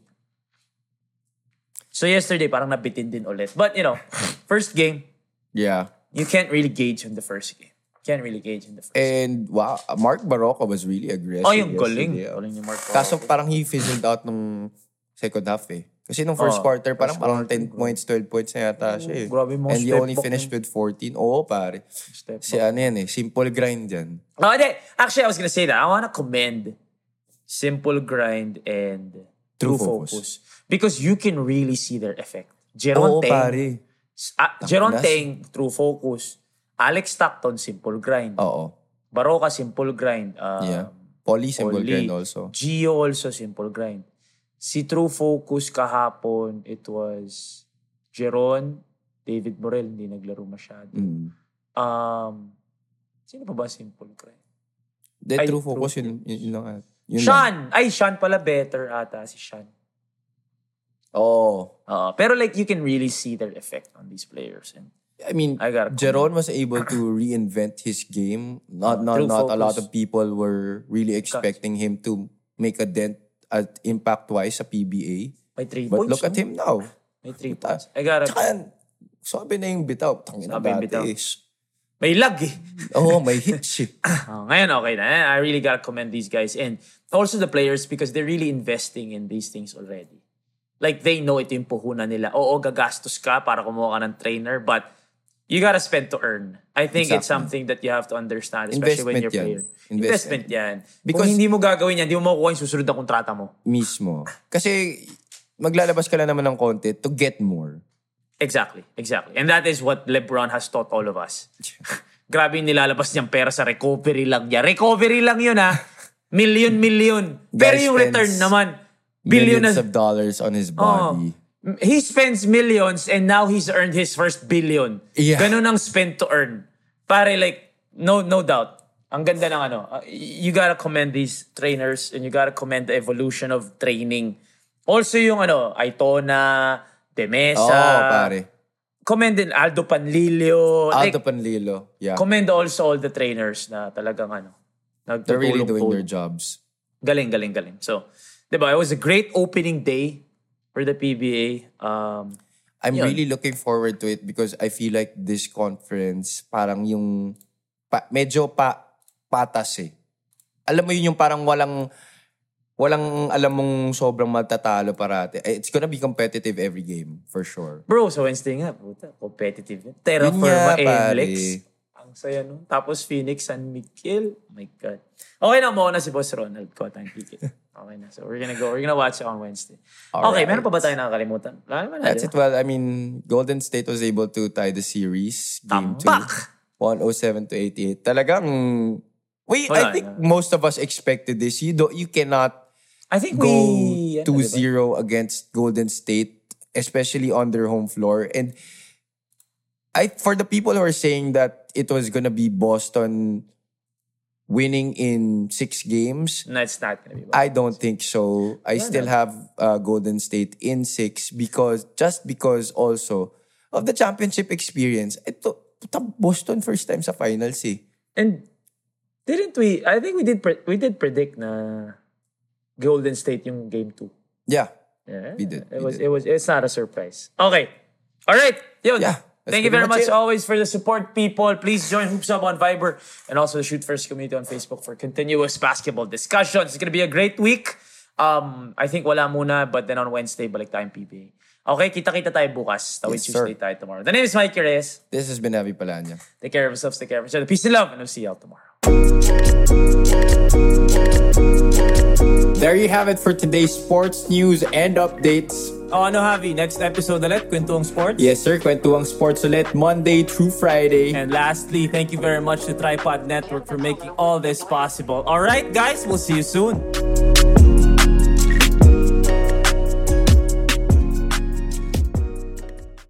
So yesterday, parang nabitin din ulit. But you know, first game, yeah. you can't really gauge in the first game. Can't really gauge in the first game. And wow, Mark Barroco was really aggressive. Oh, yung galing. yesterday, oh. Galing ni Mark Kaso Barroco. parang he fizzled out nung second half eh. Kasi nung first Oh, quarter, parang first parang quarter, 10 points, 12 points na yata siya eh. grabe mga And step only finished with 14. Oo, pare. Step Si ano yan eh, simple grind yan. Oh, hindi. Actually, I was gonna say that. I wanna commend Simple Grind and True, True focus. Focus. Because you can really see their effect. Jeron Oo, Teng, pare. ah, Jeron. Teng, True Focus. Alex Stockton, Simple Grind. Oo. Baroka, Simple Grind. Um, Yeah. Poly simple Oli. grind also. Gio also simple grind. Si True Focus kahapon, it was Jeron, David Morel, hindi naglaro masyado. Mm. Um, sino pa ba simple grind? The Ay, true True focus, yun, yun, yun lang. ah. Yun lang. Sean! Ay, Sean pala better ata si Sean. Oo. Uh, pero like, you can really see their effect on these players. And I mean, I Jeron was able to reinvent his game. Not not True not a lot focus. of people were really expecting him to make a dent at impact wise sa PBA. may three But points. look at him now. May three points. I gotta, Tsaka, sabi na yung bitaw. Tangina Sabi yung dati. bitaw. is- may lag eh. Oo, may hits eh. Oh, ngayon okay na. I really gotta commend these guys and also the players because they're really investing in these things already. Like they know ito yung puhunan nila. Oo, gagastos ka para kumuha ka ng trainer but you gotta spend to earn. I think it's Exactly. something that you have to understand especially when Investment you're yan. player. Investment. Investment yan. Because- Kung hindi mo gagawin yan, hindi mo makukuha yung susunod na kontrata mo. Mismo. Kasi maglalabas ka lang naman ng content to get more. Exactly, exactly. And that is what LeBron has taught all of us. Grabe yung nilalabas niyang pera sa recovery lang niya. Recovery lang yun ha. Million, million. Pero yung return naman, billion Millions of dollars on his Oh. He spends millions and now he's earned his first billion. Yeah. Ganun ang spend to earn. Pare like, no no doubt. Ang ganda ng ano. uh, you gotta commend these trainers and you gotta commend the evolution of training. Also yung ano, Aitona, Demesa. Oo, pare. Commend din Aldo Panlilio. Aldo Like, Panlilo. Yeah. commend also all the trainers na talagang ano, They're really doing their jobs. Galing, galing, galing. So, di ba, it was a great opening day for the PBA. Um, I'm Yun. really looking forward to it because I feel like this conference parang yung pa, medyo pa patas eh. Alam mo yun yung parang walang walang alam mong sobrang matatalo parate. Eh, It's gonna be competitive every game for sure. bro, sa Wednesday nga, puta, competitive. Terraforma, pare. Ang saya nun. Tapos Phoenix, San Miguel. Oh my God. Okay na, mo na si Boss Ronald ko tayong ticket. Okay na. So we're gonna go. We're gonna watch it on Wednesday. okay, Alright. meron pa ba tayo nakakalimutan? Wala naman na, That's it. Well, I mean, Golden State was able to tie the series. Game 2. Tambak! 107 to 88. Talagang, wait, Wala I think na. most of us expected this. You don't, you cannot I think go we... ano, di 2-0 ba? against Golden State, especially on their home floor. And I for the people who are saying that it was gonna be Boston winning in six games. No, it's not gonna be. I don't think so. I still have uh, Golden State in six because just because also of the championship experience. Ito, puta, Boston first time sa finals eh. And didn't we? I think we did. Pre- we did predict na Golden State yung game two. Yeah. Yeah, We did, It we was. did. It was. It's not a surprise. Okay. All right. Yun. Yeah, that's Thank you very much much always for the support, people. Please join Hoops Up on Viber and also the Shoot First community on Facebook for continuous basketball discussions. It's gonna be a great week. Um, I think wala muna, but then on Wednesday, balik tayong PBA. Okay, kita-kita tayo bukas. Tawid Yes, Tuesday sir. tayo tomorrow. The name is Mike Reyes. This has been Avi Palanya. Take care of yourselves, take care of each other. Peace and love, and we'll see you all tomorrow. There you have it for today's sports news and updates. O ano, Javi? Next episode ulit, Kwentuang Sports. Yes sir, kwentuang sports ulit Monday through Friday. And lastly, thank you very much to Tripod Network for making all this possible. All right, guys, we'll see you soon.